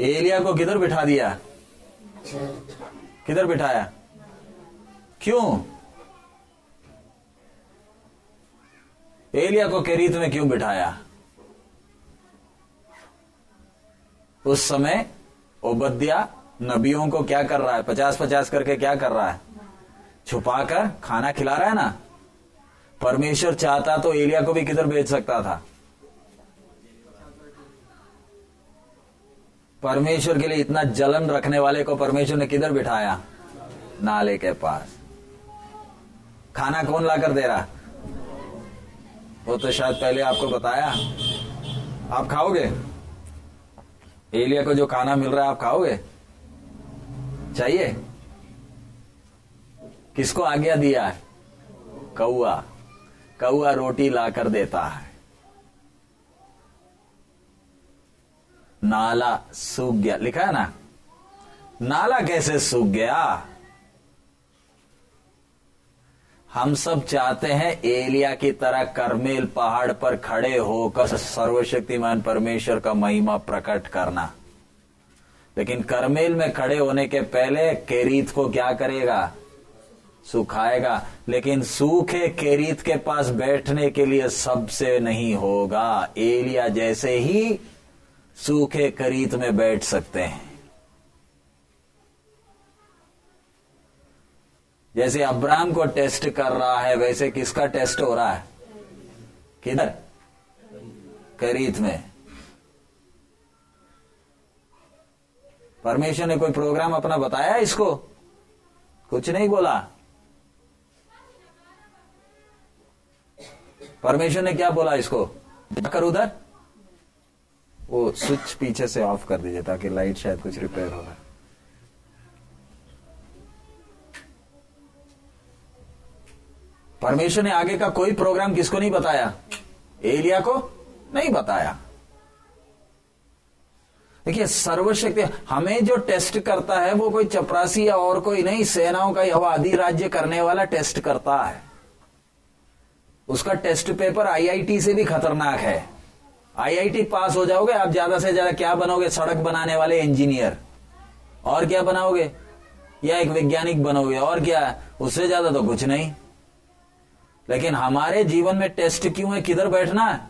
S1: एलिया को किधर बिठा दिया? किधर बिठाया? क्यों? एलिया को केरीत में क्यों बिठाया? उस समय ओबद्या नबियों को क्या कर रहा है? पचास पचास करके क्या कर रहा है? छुपाकर खाना खिला रहा है ना? परमेश्वर चाहता तो एलिया को भी किधर भेज सकता था? परमेश्वर के लिए इतना जलन रखने वाले को परमेश्वर ने किधर बिठाया? नाले के पास। खाना कौन लाकर दे रहा? वो तो शायद पहले आपको बताया। आप खाओगे? एलिया को जो खाना मिल रहा है, आप खाओगे? चाहिए? किसको आज्ञा दिया? है कौआ। कौआ रोटी लाकर देता है। नाला सूख गया। लिखा है ना? नाला कैसे सूख गया? हम सब चाहते हैं एलिया की तरह करमेल पहाड़ पर खड़े होकर सर्वशक्तिमान परमेश्वर का महिमा प्रकट करना। लेकिन करमेल में खड़े होने के पहले केरीत को क्या करेगा? सुखाएगा। लेकिन सूखे केरीत के पास बैठने के लिए सबसे नहीं होगा। एलिया जैसे ही सूखे करीत में बैठ सकते हैं। जैसे अब्राम को टेस्ट कर रहा है, वैसे किसका टेस्ट हो रहा है? किधर? करीत में। परमेश्वर ने कोई प्रोग्राम अपना बताया इसको? कुछ नहीं बोला। परमेश्वर ने क्या बोला इसको? कर उधर। वो स्विच पीछे से ऑफ़ कर दीजिए ताकि लाइट शायद कुछ रिपेयर हो होगा परमेश्वर ने आगे का कोई प्रोग्राम किसको नहीं बताया? एलिया को नहीं बताया। देखिए, सर्वशक्ति, हमें जो टेस्ट करता है, वो कोई चपरासी या और कोई नहीं, सेनाओं का यह आदि राज्य करने वाला टेस्ट करता है। उसका टेस्ट पेपर आईआईटी से भी खतरनाक है। आईआईटी पास हो जाओगे, आप ज़्यादा से ज़्यादा क्या बनोगे? सड़क बनाने वाले इंजीनियर और क्या बनाओगे? या एक वैज्ञानिक बनोगे। और क्या? उससे ज़्यादा तो कुछ नहीं। लेकिन हमारे जीवन में टेस्ट क्यों है? किधर बैठना है?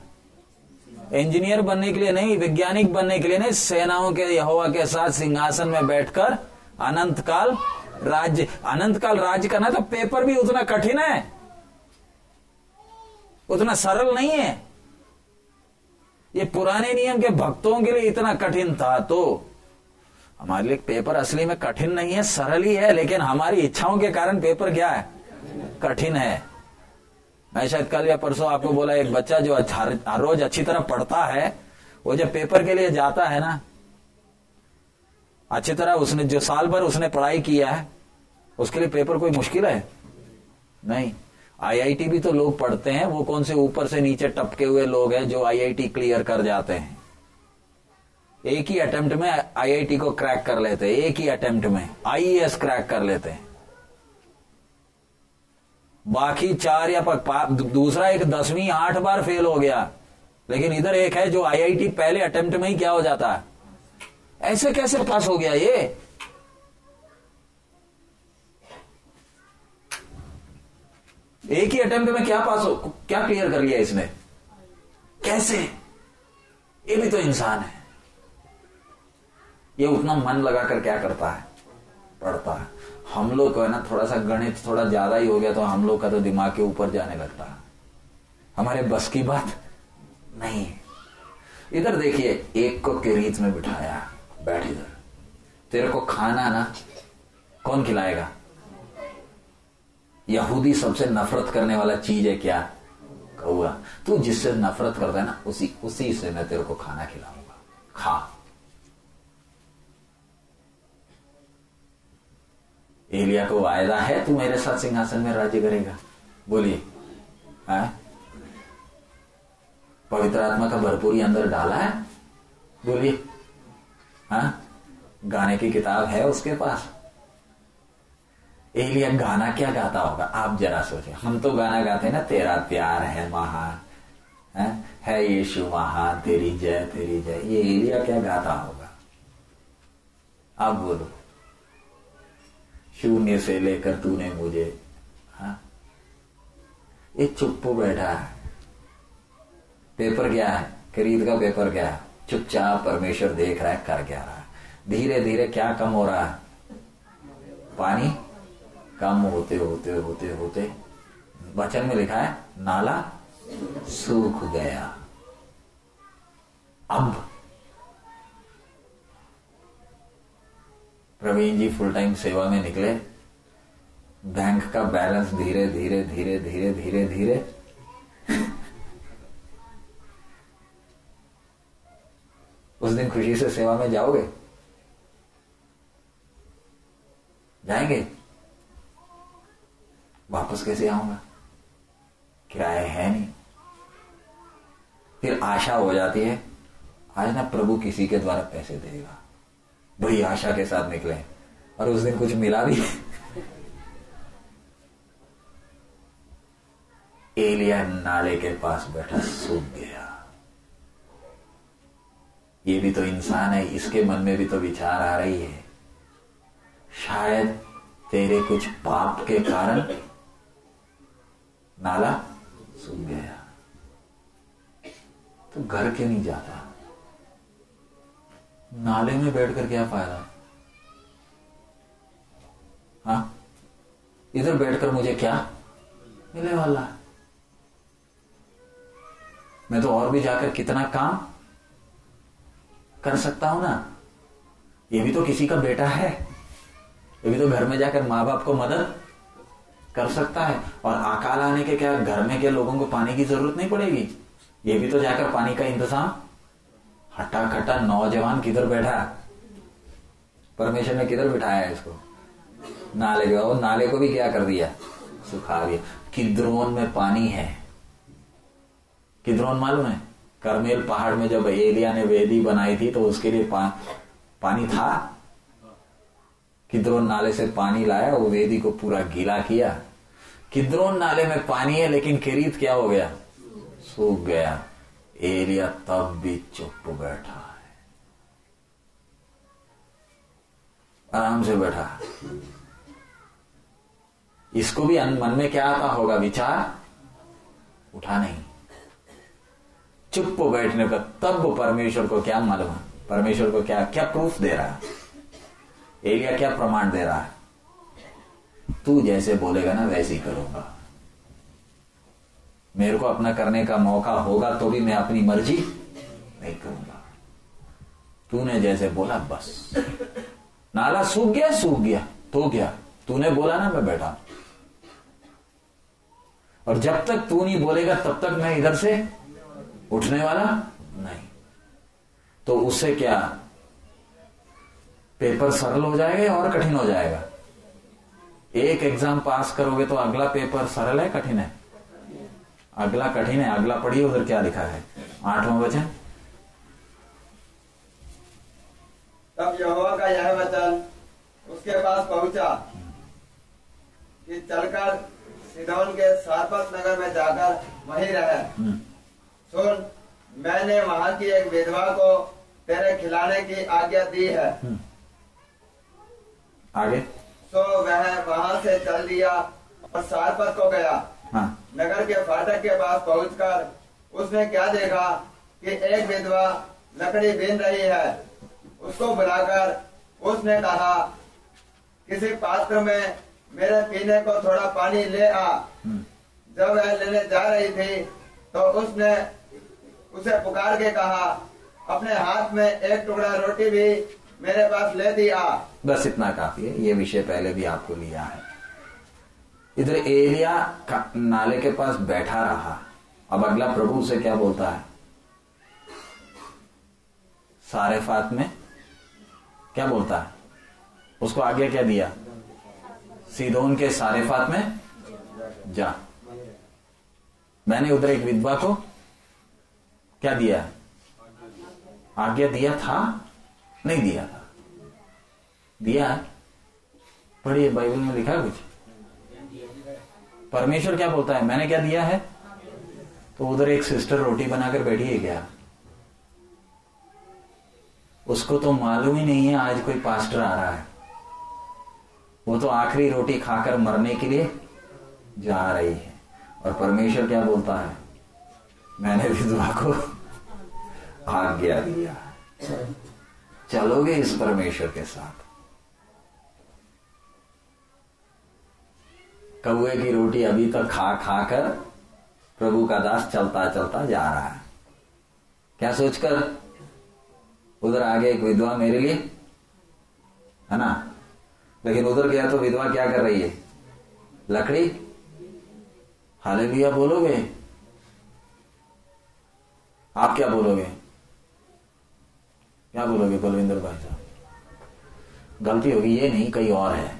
S1: इंजीनियर बनने के लिए नहीं, वैज्ञानिक बनने के लिए नहीं, सेनाओं के, यहोवा के साथ सिंहासन में बैठकर अनंत काल राज्य अनंत काल राज्य करना तो पेपर भी उतना कठिन है। उतना सरल नहीं है। ये पुराने नियम के भक्तों के लिए इतना कठिन था तो हमारे लिए पेपर असली में कठिन नहीं है, सरल ही है, लेकिन हमारी इच्छाओं के कारण पेपर क्या है? कठिन है। मैं शायद कल या परसों आपको बोला, एक बच्चा जो हर रोज अच्छी तरह पढ़ता है, वो जब पेपर के लिए जाता है ना, अच्छी तरह उसने, जो साल भर उसने पढ़ाई किया है, उसके लिए पेपर कोई मुश्किल है? नहीं। आईआईटी भी तो लोग पढ़ते हैं, वो कौन से ऊपर से नीचे टपके हुए लोग हैं जो आईआईटी क्लियर कर जाते हैं? एक ही अटेम्प्ट में आईआईटी को क्रैक कर लेते हैं, एक ही अटेम्प्ट में आईएएस क्रैक कर लेते हैं। बाकी चार या दूसरा एक दसवीं आठ बार फेल हो गया। लेकिन इधर एक है जो आईआईटी पहले अटेम्प्ट में ही क्या हो जाता? है ऐसे कैसे पास हो गया ये? एक ही अटेम्प्ट में क्या पास हो, क्या क्लियर कर लिया इसने? कैसे? ये भी तो इंसान है। ये उतना मन लगाकर क्या करता है? पढ़ता है। हम लोग को है ना, थोड़ा सा गणित थोड़ा ज़्यादा ही हो गया तो हम लोग का तो दिमाग के ऊपर जाने लगता है। हमारे बस की बात नहीं। इधर देखिए, एक को किरीत में बिठाया। बैठ इधर। तेरे को खाना ना, कौन खिलाएगा? यहूदी सबसे नफरत करने वाला चीज़ है क्या? कौआ तू जिससे नफरत करता है ना, उसी उसी से मैं तेरे को खाना खिलाऊँगा। खा। एलिया को वायदा है, तू मेरे साथ सिंहासन में राज्य करेगा। बोलिए, है? पवित्र आत्मा का भरपूरी अंदर डाला है। बोलिए हाँ? गाने की किताब है उसके पास? एलिया गाना क्या गाता होगा? आप जरा सोचे। हम तो गाना गाते हैं ना तेरा प्यार है महान है, है यीशु महान तेरी जय तेरी जय। ये एलिया क्या गाता होगा? आप बोलो। शून्य से लेकर तूने मुझे हा? ये चुप बैठा है। पेपर क्या है? खरीद का पेपर क्या है? चुपचाप परमेश्वर देख रहा है कर क्या रहा है? धीरे धीरे क्या कम हो रहा है? पानी? कम होते होते होते होते, वचन में लिखा है, नाला सूख गया। अब प्रवीण जी फुल टाइम सेवा में निकले बैंक का बैलेंस धीरे धीरे धीरे धीरे धीरे धीरे। उस दिन खुशी से सेवा में जाओगे? जाएँगे? वापस कैसे आऊँगा? किराया है नहीं। फिर आशा हो जाती है, आज ना प्रभु किसी के द्वारा पैसे देगा। बड़ी आशा के साथ निकले और उस दिन कुछ मिला भी एलिया नाले के पास बैठा सूख गया। ये भी तो इंसान है, इसके मन में भी तो विचार आ रही है। शायद तेरे कुछ पाप के कारण नाला? सूख गया। तो घर क्यों नहीं जाता? नाले में बैठकर क्या फ़ायदा? हाँ? इधर बैठकर मुझे क्या मिलने वाला? मैं तो और भी जाकर कितना काम कर सकता हूँ ना? ये भी तो किसी का बेटा है। ये भी तो घर में जाकर माँ बाप को मदद कर सकता है। और अकाल आने के क्या घर में के लोगों को पानी की ज़रूरत नहीं पड़ेगी? ये भी तो जाकर पानी का इंतज़ाम। हटा खटा नौजवान किधर बैठा परमेश्वर ने किधर बिठाया है इसको? नाले के और नाले को भी क्या कर दिया? सुखा दिया। किद्रोन में पानी है। किद्रोन मालूम है? करमेल पहाड़ में जब एलिया ने वेदी बनाई थी तो उसके लिए पा, पानी था। किद्रोन नाले से पानी लाया वो वेदी को पूरा गीला किया। किद्रोन नाले में पानी है, लेकिन किरीत क्या हो गया? सूख गया। एलिया तब भी चुप बैठा है। आराम से बैठा। इसको भी मन में क्या आता होगा? विचार? उठा नहीं। चुप बैठने का तब परमेश्वर को क्या मालूम? परमेश्वर को क्या क्या प्रूफ दे रहा? है एलिया क्या प्रमाण दे रहा है? तू जैसे बोलेगा ना, वैसे ही करूँगा। मेरे को अपना करने का मौका होगा तो भी मैं अपनी मर्ज़ी नहीं करूँगा। तूने जैसे बोला, बस। नाला सूख गया सूख गया तो गया तूने बोला ना, मैं बैठा और जब तक तू नहीं बोलेगा, तब तक मैं इधर से उठने वाला नहीं। तो उससे क्या? पेपर सरल हो जाएगा और कठिन हो जाएगा? एक एग्ज़ाम पास करोगे तो अगला पेपर सरल है कठिन है? अगला कठिन है अगला पढ़िए उधर क्या लिखा है? आठवां वचन?
S2: तब यहोवा का यह वचन उसके पास पहुँचा कि चलकर सिदौन के सारपत नगर में जाकर वहीं रहे।
S1: हम्म,
S2: सुन मैंने वहाँ की एक विधवा को तेरे खिलाने की आज्ञा दी है।
S1: हम्म। आगे?
S2: तो वह वहाँ से चल दिया और सारपत को गया।
S1: हाँ।
S2: नगर के फाटक के पास पहुंचकर उसने क्या देखा कि एक विधवा लकड़ी बीन रही है। उसको बुलाकर उसने कहा किसी पात्र में मेरे पीने को थोड़ा पानी ले आ।
S1: हम्म,
S2: जब वह लेने जा रही थी तो उसने उसे पुकार के कहा अपने हाथ में एक टुकड़ा रोटी भी मेरे पास ले दी आ
S1: बस इतना काफ़ी है। ये विषय पहले भी आपको लिया है। इधर एलिया नाले के पास बैठा रहा। अब अगला प्रभु से क्या बोलता है? सारे फात में क्या बोलता है? उसको आगे क्या दिया? सीधोन के सारे फात में जा। मैंने उधर एक विधवा को क्या दिया? आज्ञा दिया था? नहीं दिया था। दिया। पढ़िए, बाइबल में लिखा है कुछ? परमेश्वर क्या बोलता है? मैंने क्या दिया है? तो उधर एक सिस्टर रोटी बनाकर बैठी है क्या? उसको तो मालूम ही नहीं है, आज कोई पास्टर आ रहा है। वो तो आखिरी रोटी खाकर मरने के लिए जा रही है। और परमेश्वर क्या बोलता है? मैंने विधवा को आज्ञा दिया। चलोगे इस परमेश्वर के साथ? कौए की रोटी अभी तक खा खा कर प्रभु का दास चलता चलता जा रहा है। क्या सोचकर? उधर आगे एक विधवा मेरे लिए, है ना? लेकिन उधर गया तो विधवा क्या कर रही है? लकड़ी? हाले भैया बोलोगे? आप क्या बोलोगे? क्या बोलोगे बलविंदर भाई साहब? गलती होगी, ये नहीं, कहीं और है।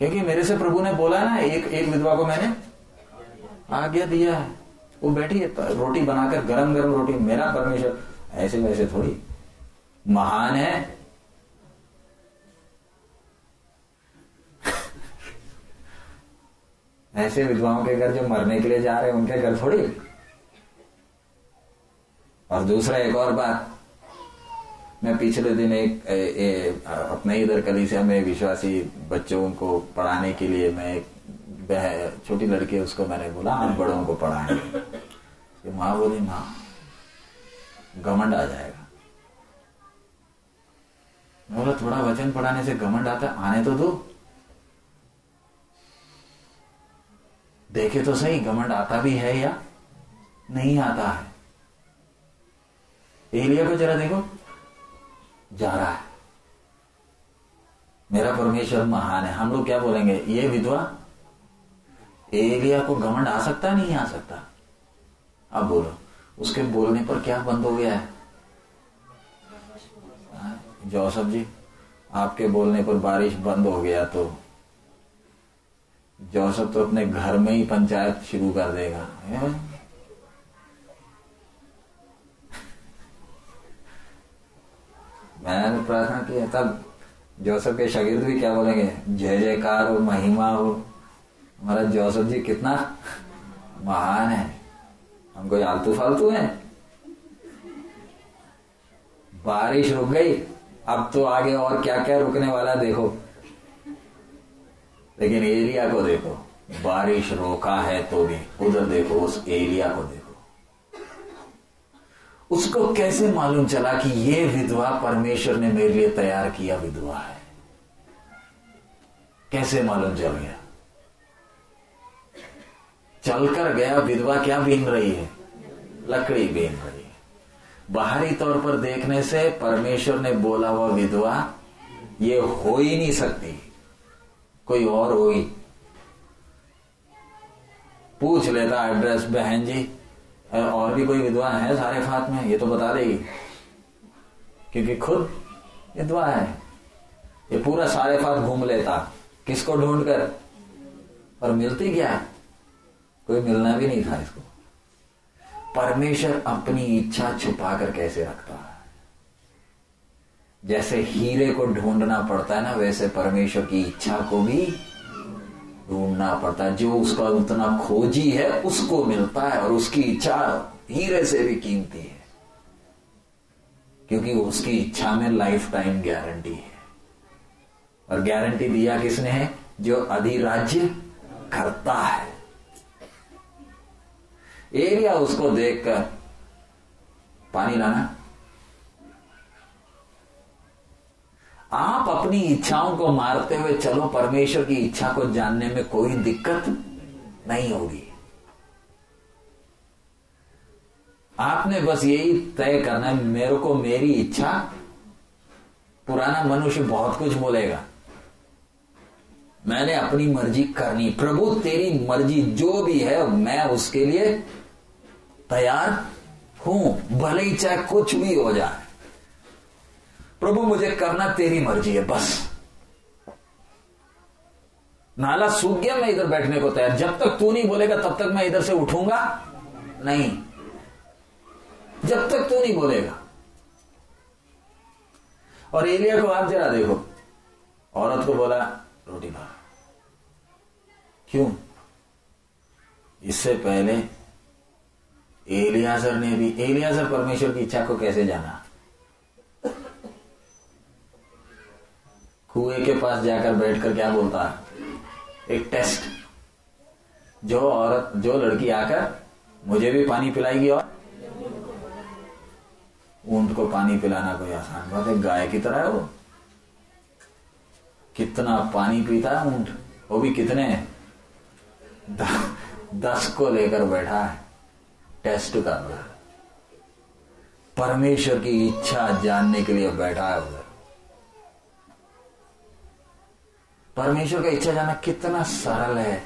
S1: क्योंकि मेरे से प्रभु ने बोला ना, एक एक विधवा को मैंने आज्ञा दिया है। वो बैठी है रोटी बनाकर गरम गरम रोटी, मेरा परमेश्वर, ऐसे वैसे थोड़ी। महान है। ऐसे विधवाओं के घर जो मरने के लिए जा रहे हैं, उनके घर थोड़ी। और दूसरा एक और बात मैं पिछले दिन एक ए, ए, अपने इधर कलीसिया में विश्वासी बच्चों को पढ़ाने के लिए मैं एक छोटी लड़की उसको मैंने बोला हम बड़ों को पढ़ाएँगे माँ बोली माँ घमंड आ जाएगा। बोला थोड़ा वचन पढ़ाने से घमंड आता आने तो दो। देखे तो सही घमंड आता भी है या नहीं आता है? एलिया को जरा देखो। जा रहा है। मेरा परमेश्वर महान है। हम लोग क्या बोलेंगे? ये विधवा, एलिया को घमंड आ सकता नहीं आ सकता? अब बोलो। उसके बोलने पर क्या बंद हो गया है? जोसफ जी, आपके बोलने पर बारिश बंद हो गया तो जोसफ तो अपने घर में ही पंचायत शुरू कर देगा। मैंने प्रार्थना की तब जोसफ के शगिर्द भी क्या बोलेंगे? जय जयकार हो, महिमा हो। हमारा जोसफ जी कितना महान है। हम कोई आलतू फालतू है? बारिश रुक गई, अब तो आगे और क्या क्या रुकने वाला देखो। लेकिन एरिया को देखो, बारिश रोका है तो भी। उधर देखो, उस एरिया को देखो। उसको कैसे मालूम चला कि ये विधवा परमेश्वर ने मेरे लिए तैयार किया विधवा है? कैसे मालूम चल गया? चलकर गया, विधवा क्या बीन रही है? लकड़ी बीन रही है। बाहरी तौर पर देखने से परमेश्वर ने बोला हुआ विधवा, ये हो ही नहीं सकती। कोई और होगी पूछ लेता एड्रेस बहन जी। और भी कोई विधवा है सारे फात में, ये तो बता देगी। क्योंकि खुद विधवा है। ये पूरा सारे फात घूम लेता। किसको ढूंढकर और मिलती क्या? कोई मिलना भी नहीं था इसको। परमेश्वर अपनी इच्छा छुपा कर कैसे रखता है? जैसे हीरे को ढूंढना पड़ता है ना, वैसे परमेश्वर की इच्छा को भी ढूंढना पड़ता है। जो उसका उतना खोजी है, उसको मिलता है और उसकी इच्छा हीरे से भी कीमती है। क्योंकि उसकी इच्छा में लाइफ टाइम गारंटी है। और गारंटी दिया किसने है? जो अधिराज्य करता है। एरिया उसको देखकर, पानी लाना। आप अपनी इच्छाओं को मारते हुए चलो, परमेश्वर की इच्छा को जानने में कोई दिक्कत नहीं होगी। आपने बस यही तय करना है, मेरे को मेरी इच्छा, पुराना मनुष्य बहुत कुछ बोलेगा। मैंने अपनी मर्ज़ी करनी प्रभु, तेरी मर्ज़ी जो भी है, मैं उसके लिए तैयार हूँ, भले ही चाहे कुछ भी हो जाए। प्रभु, मुझे करना तेरी मर्ज़ी है, बस। नाला सूख गया, मैं इधर बैठने को तैयार। जब तक तू नहीं बोलेगा, तब तक मैं इधर से उठूँगा। नहीं। जब तक तू नहीं बोलेगा। और एलिया को आप जरा देखो। औरत को बोला, रोटी ला क्यों? इससे पहले एलियाजर ने भी एलियाजर परमेश्वर की इच्छा को कैसे जाना? कुएँ के पास जाकर बैठकर क्या बोलता है? एक टेस्ट। जो औरत जो लड़की आकर मुझे भी पानी पिलाएगी और ऊँट को पानी पिलाना कोई आसान बात है गाय की तरह है वो। कितना पानी पीता है ऊँट? वो भी कितने? द, दस को लेकर बैठा है टेस्ट कर रहा है। परमेश्वर की इच्छा जानने के लिए बैठा है उधर परमेश्वर का इच्छा जाना कितना सरल है।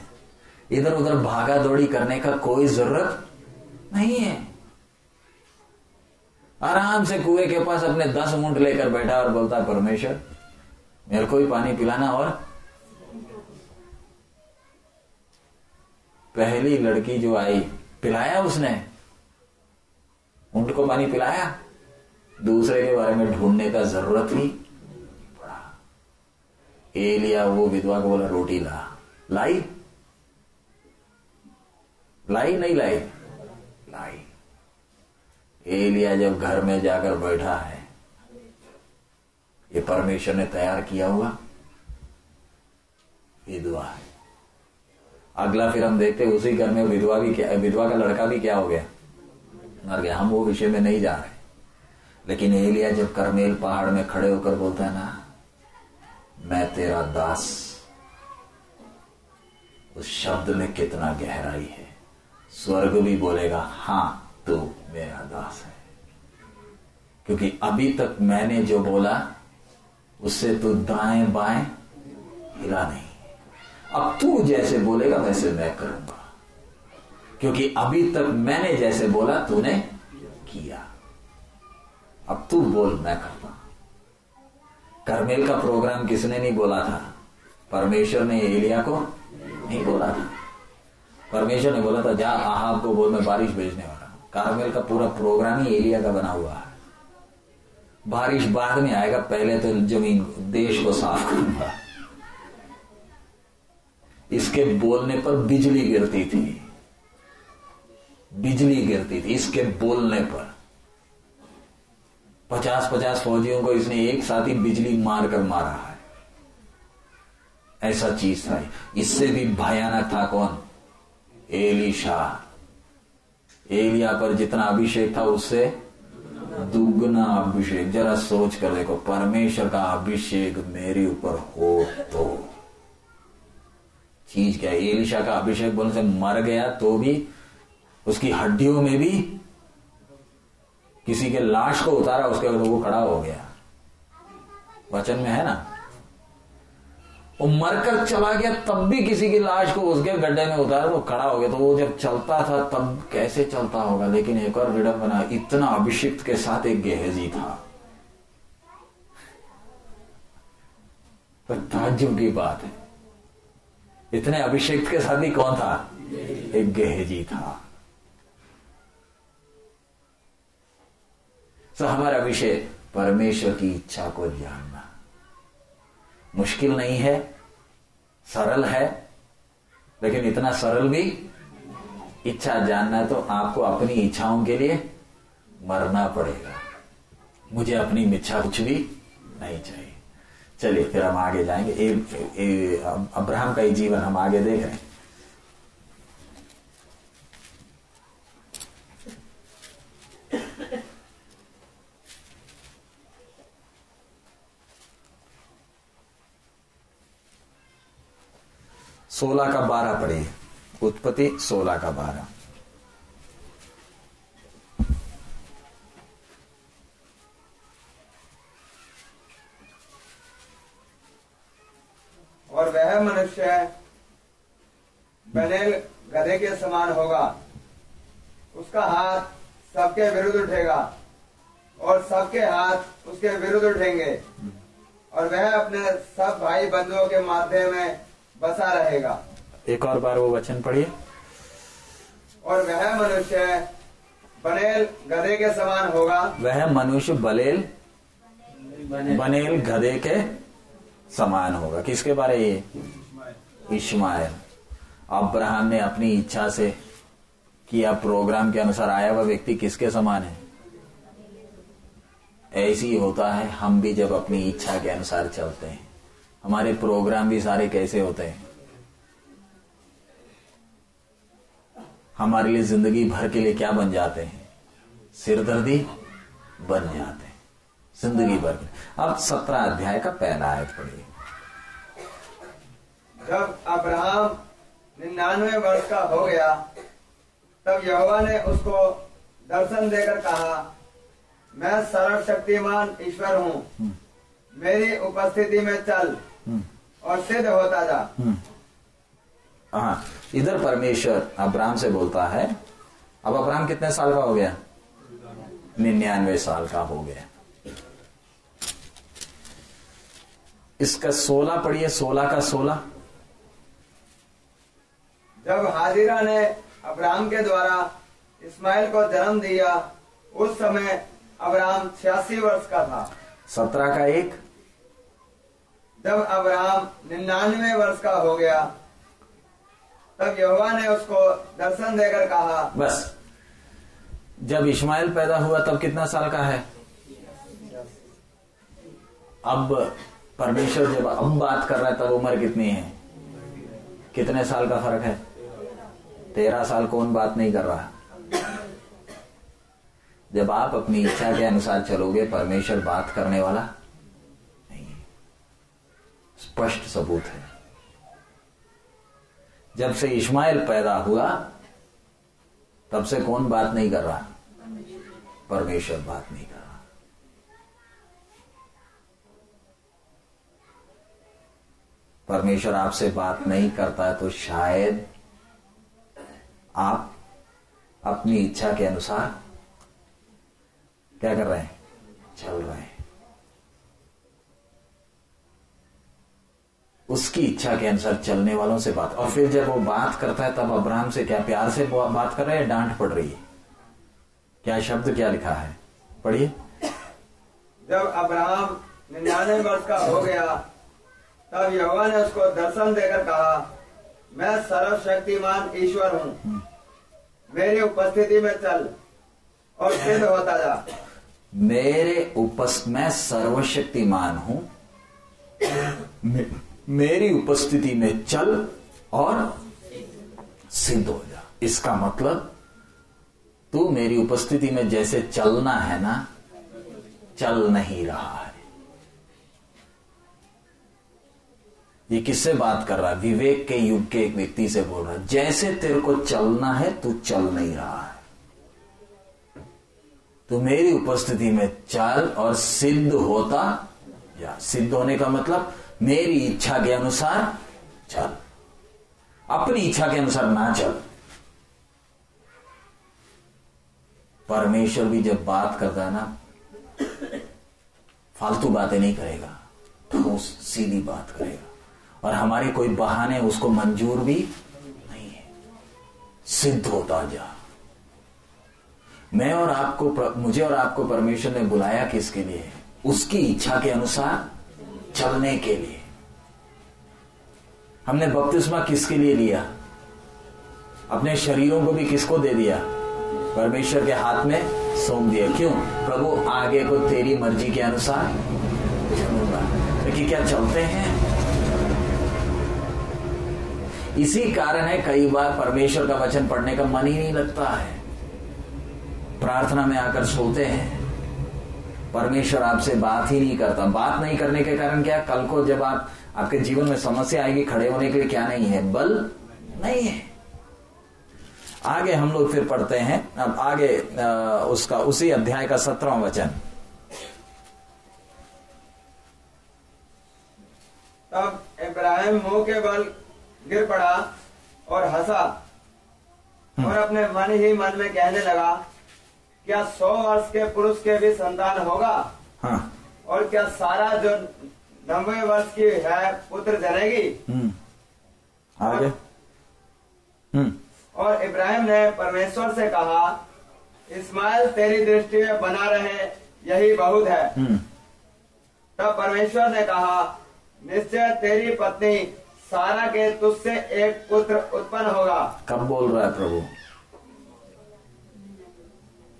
S1: इधर उधर भागा दौड़ी करने का कोई ज़रूरत नहीं है। आराम से कुएँ के पास अपने दस ऊँट लेकर बैठा और बोलता, परमेश्वर, मेरे को ही पानी पिलाना और पहली लड़की जो आई, पिलाया उसने? ऊँट को पानी पिलाया? दूसरे के बारे में ढूँढने का ज़रूरत ही पड़ा एलिया वो विधवा को बोला, रोटी ला। लाई? लाई नहीं लाई। लाई। एलिया जब घर में जाकर बैठा है, ये परमेश्वर ने तैयार किया हुआ विधवा है। अगला फिर हम देखते उसी घर में विधवा भी क्या, विधवा का लड़का भी क्या हो गया? मर गया। हम वो विषय में नहीं जा रहे। लेकिन एलिया जब करमेल पहाड़ में खड़े होकर बोलता है ना मैं तेरा दास। उस शब्द में कितना गहराई है। स्वर्ग भी बोलेगा, हाँ, तू मेरा दास है। क्योंकि अभी तक मैंने जो बोला, उससे तू दाएँ बाएँ हिला नहीं। अब तू जैसे बोलेगा, वैसे मैं करूँगा। क्योंकि अभी तक मैंने जैसे बोला, तूने किया। अब तू बोल, मैं करता करमेल का प्रोग्राम किसने नहीं बोला था? परमेश्वर ने एलिया को नहीं बोला था। परमेश्वर ने बोला था, जा, आहाब को बोल, मैं बारिश भेजने वाला कारमेल का पूरा प्रोग्राम ही एलिया का बना हुआ है। बारिश बाद में आएगा, पहले तो ज़मीन, देश को साफ़ करूँगा। इसके बोलने पर बिजली गिरती थी। बिजली गिरती थी इसके बोलने पर। पचास पचास फौजियों को इसने एक साथ ही बिजली मारकर मारा है। ऐसा चीज़ था इससे भी भयानक था कौन? एलिशा। एलिया पर जितना अभिषेक था, उससे दुगना अभिषेक। जरा सोच कर देखो, परमेश्वर का अभिषेक मेरे ऊपर हो तो। चीज़ क्या एलिशा का अभिषेक बोलने से मर गया तो भी, उसकी हड्डियों में भी किसी के लाश को उतारा, उसके अगर वो खड़ा हो गया। वचन में है ना? वो मरकर चला गया, तब भी किसी की लाश को उसके गड्ढे में उतारा, वो खड़ा हो गया। तो वो जब चलता था, तब कैसे चलता होगा? लेकिन एक और विडंबना इतना अभिषिक्त के साथ एक गेहजी था। तो ताजुब की बात है। इतने अभिषेक के साथ ही कौन था? एक गेहजी था। तो हमारा विषय परमेश्वर की इच्छा को जानना। मुश्किल नहीं है सरल है लेकिन इतना सरल भी इच्छा जानना तो आपको अपनी इच्छाओं के लिए मरना पड़ेगा। मुझे अपनी इच्छा कुछ भी नहीं चाहिए। चलिए फिर हम आगे जाएँगे। ए, ए, ए, अब्राहम का ही जीवन हम आगे देख रहे हैं। सोलह का बारह पढ़िए उत्पत्ति सोलह का बारह।
S2: और वह मनुष्य बनेल गधे के समान होगा। उसका हाथ सबके विरुद्ध उठेगा और सबके हाथ उसके विरुद्ध उठेंगे। और वह अपने सब भाई बंधुओं के माध्यम में बसा रहेगा।
S1: एक और बार वो वचन पढ़िए।
S2: और वह मनुष्य बनेल गधे के समान होगा।
S1: वह मनुष्य बलेल बनेल। गधे के समान होगा। किसके बारे ये इश्माइल अब्राहम ने अपनी इच्छा से किया प्रोग्राम के अनुसार आया हुआ व्यक्ति किसके समान है? ऐसी होता है हम भी जब अपनी इच्छा के अनुसार चलते हैं। हमारे प्रोग्राम भी सारे कैसे होते हैं? हमारे लिए ज़िंदगी भर के लिए क्या बन जाते हैं? सिरदर्दी बन जाते हैं। ज़िंदगी भर के। अब सत्रह अध्याय का पहला आयत पढ़िए।
S2: जब अब्राहम निन्यानवे वर्ष का हो गया तब यहोवा ने उसको दर्शन देकर कहा मैं सर्वशक्तिमान ईश्वर हूँ। मेरी उपस्थिति में चल। और सिद्ध होता जा
S1: हाँ इधर परमेश्वर अब्राम से बोलता है अब अब्राहम कितने साल का हो गया? निन्यानवे साल का हो गया। इसका सोलह पढ़िए सोलह का सोलह।
S2: जब हाजिरा ने अब्राम के द्वारा इस्माइल को जन्म दिया उस समय अब्राहम छियासी वर्ष का था।
S1: सत्रह का एक।
S2: जब अब्राहम निन्यानवे वर्ष का हो गया। तब यहोवा ने उसको दर्शन देकर कहा,
S1: बस। जब इस्माइल पैदा हुआ, तब कितना साल का है? अब परमेश्वर जब अब बात कर रहा है, तब उम्र कितनी है? कितने साल का फ़र्क है? तेरह साल कौन बात नहीं कर रहा? जब आप अपनी इच्छा के अनुसार चलोगे, परमेश्वर बात करने वाला स्पष्ट सबूत है। जब से इस्माइल पैदा हुआ, तब से कौन बात नहीं कर रहा? परमेश्वर बात नहीं कर रहा। परमेश्वर आपसे बात नहीं करता है तो शायद आप अपनी इच्छा के अनुसार क्या कर रहे हैं? चल रहे हैं। उसकी इच्छा के अनुसार चलने वालों से बात। और फिर जब वो बात करता है तब अब्राहम से क्या प्यार से बात कर रहे हैं डांट पड़ रही है? क्या शब्द क्या लिखा है? पढ़िए।
S2: जब अब्राहम निन्यानवे वर्ष का हो गया तब यहोवा ने उसको दर्शन देकर कहा मैं सर्वशक्तिमान ईश्वर हूँ। मेरी उपस्थिति में चल और सिद्ध होता जा।
S1: मेरे उपस्थ मैं सर्वशक्तिमान हूँ। मेरी उपस्थिति में चल और सिद्ध हो जा। इसका मतलब तू मेरी उपस्थिति में जैसे चलना है ना, चल नहीं रहा है। ये किससे बात कर रहा है? विवेक के युग के एक व्यक्ति से बोल रहा है, जैसे तेरे को चलना है, तू चल नहीं रहा है। तो मेरी उपस्थिति में चल और सिद्ध होता या सिद्ध होने का मतलब मेरी इच्छा के अनुसार चल। अपनी इच्छा के अनुसार ना चल। परमेश्वर भी जब बात करता है ना, फालतू बातें नहीं करेगा ठोस सीधी बात करेगा। और हमारे कोई बहाने, उसको मंजूर भी नहीं है। सिद्ध होता जा। मैं और आपको मुझे और आपको परमेश्वर ने बुलाया किसके लिए? उसकी इच्छा के अनुसार चलने के लिए। हमने बपतिस्मा किसके लिए लिया? अपने शरीरों को भी किसको दे दिया? परमेश्वर के हाथ में सौंप दिया। क्यों? प्रभु आगे को तेरी मर्ज़ी के अनुसार चलूँगा। लेकिन क्या चलते हैं। इसी कारण है कई बार परमेश्वर का वचन पढ़ने का मन ही नहीं लगता है। प्रार्थना में आकर सोते हैं। परमेश्वर आपसे बात ही नहीं करता। बात नहीं करने के कारण क्या? कल को जब आप आपके जीवन में समस्या आएगी खड़े होने के लिए क्या नहीं है? बल नहीं है। आगे हम लोग फिर पढ़ते हैं। अब आगे उसका उसी अध्याय का सत्रह वचन।
S2: तब इब्राहिम मुँह के बल गिर पड़ा और हंसा और अपने मन ही मन में कहने लगा क्या सौ वर्ष के पुरुष के भी संतान होगा?
S1: हाँ।
S2: और क्या सारा जो नब्बे वर्ष की है पुत्र जनेगी
S1: हम्म। आगे। हम्म।
S2: और इब्राहिम ने परमेश्वर से कहा इस्माइल तेरी दृष्टि में बना रहे यही बहुत है।
S1: हम्म।
S2: तब परमेश्वर ने कहा निश्चय तेरी पत्नी सारा के तुझसे एक पुत्र उत्पन्न होगा।
S1: कब बोल रहा है प्रभु?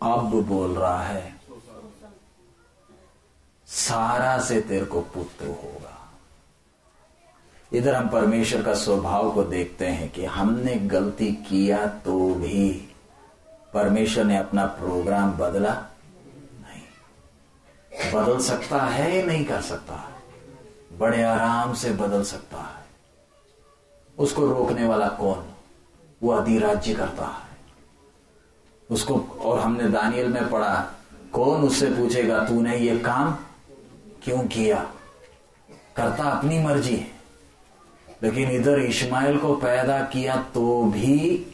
S1: अब बोल रहा है, सारा से तेरे को पुत्र होगा। इधर हम परमेश्वर का स्वभाव को देखते हैं कि हमने गलती किया तो भी परमेश्वर ने अपना प्रोग्राम बदला नहीं। बदल सकता है नहीं कर सकता? बड़े आराम से बदल सकता है। उसको रोकने वाला कौन? वो अधिराज्य करता है। उसको, और हमने दानियल में पढ़ा, कौन उससे पूछेगा, तूने ये काम क्यों किया? करता अपनी मर्ज़ी। लेकिन इधर इस्माइल को पैदा किया तो भी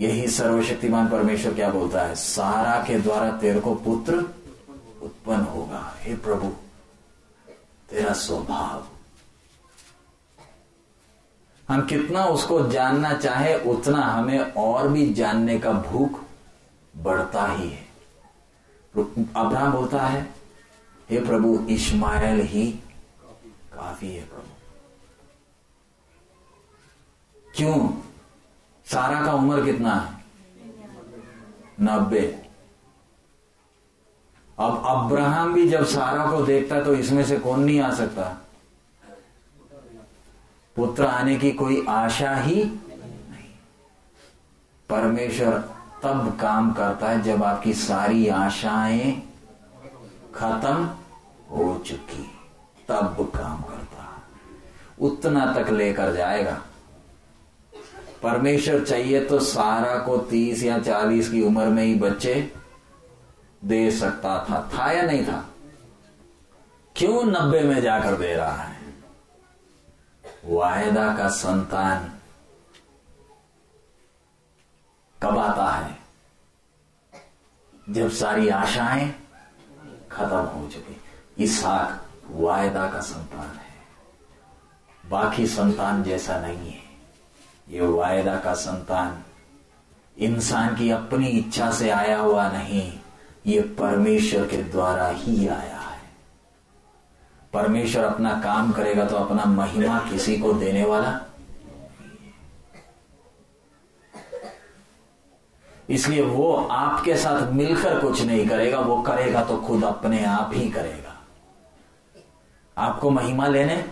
S1: यही सर्वशक्तिमान परमेश्वर क्या बोलता है? सारा के द्वारा तेरे को पुत्र उत्पन्न होगा। हे प्रभु, तेरा स्वभाव। हम कितना उसको जानना चाहे, उतना हमें और भी जानने का भूख बढ़ता ही है। अब्राहम बोलता है, हे प्रभु इस्माइल ही काफ़ी है प्रभु। क्यों? सारा का उम्र कितना है? नब्बे। अब अब्राहम भी जब सारा को देखता तो इसमें से कौन नहीं आ सकता? पुत्र आने की कोई आशा ही नहीं। परमेश्वर तब काम करता है जब आपकी सारी आशाएँ खत्म हो चुकी। तब काम करता है। उतना तक लेकर जाएगा। परमेश्वर चाहिए तो सारा को तीस या चालीस की उम्र में ही बच्चे दे सकता था। था या नहीं था? क्यों नब्बे में जाकर दे रहा है? वायदा का संतान कब आता है। जब सारी आशाएँ खत्म हो चुकी, इसहाक वायदा का संतान है। बाकी संतान जैसा नहीं है। ये वायदा का संतान इंसान की अपनी इच्छा से आया हुआ नहीं, ये परमेश्वर के द्वारा ही आया है। परमेश्वर अपना काम करेगा तो अपना महिमा किसी को देने वाला इसलिए वो आपके साथ मिलकर कुछ नहीं करेगा, वो करेगा तो खुद अपने आप ही करेगा। आपको महिमा लेने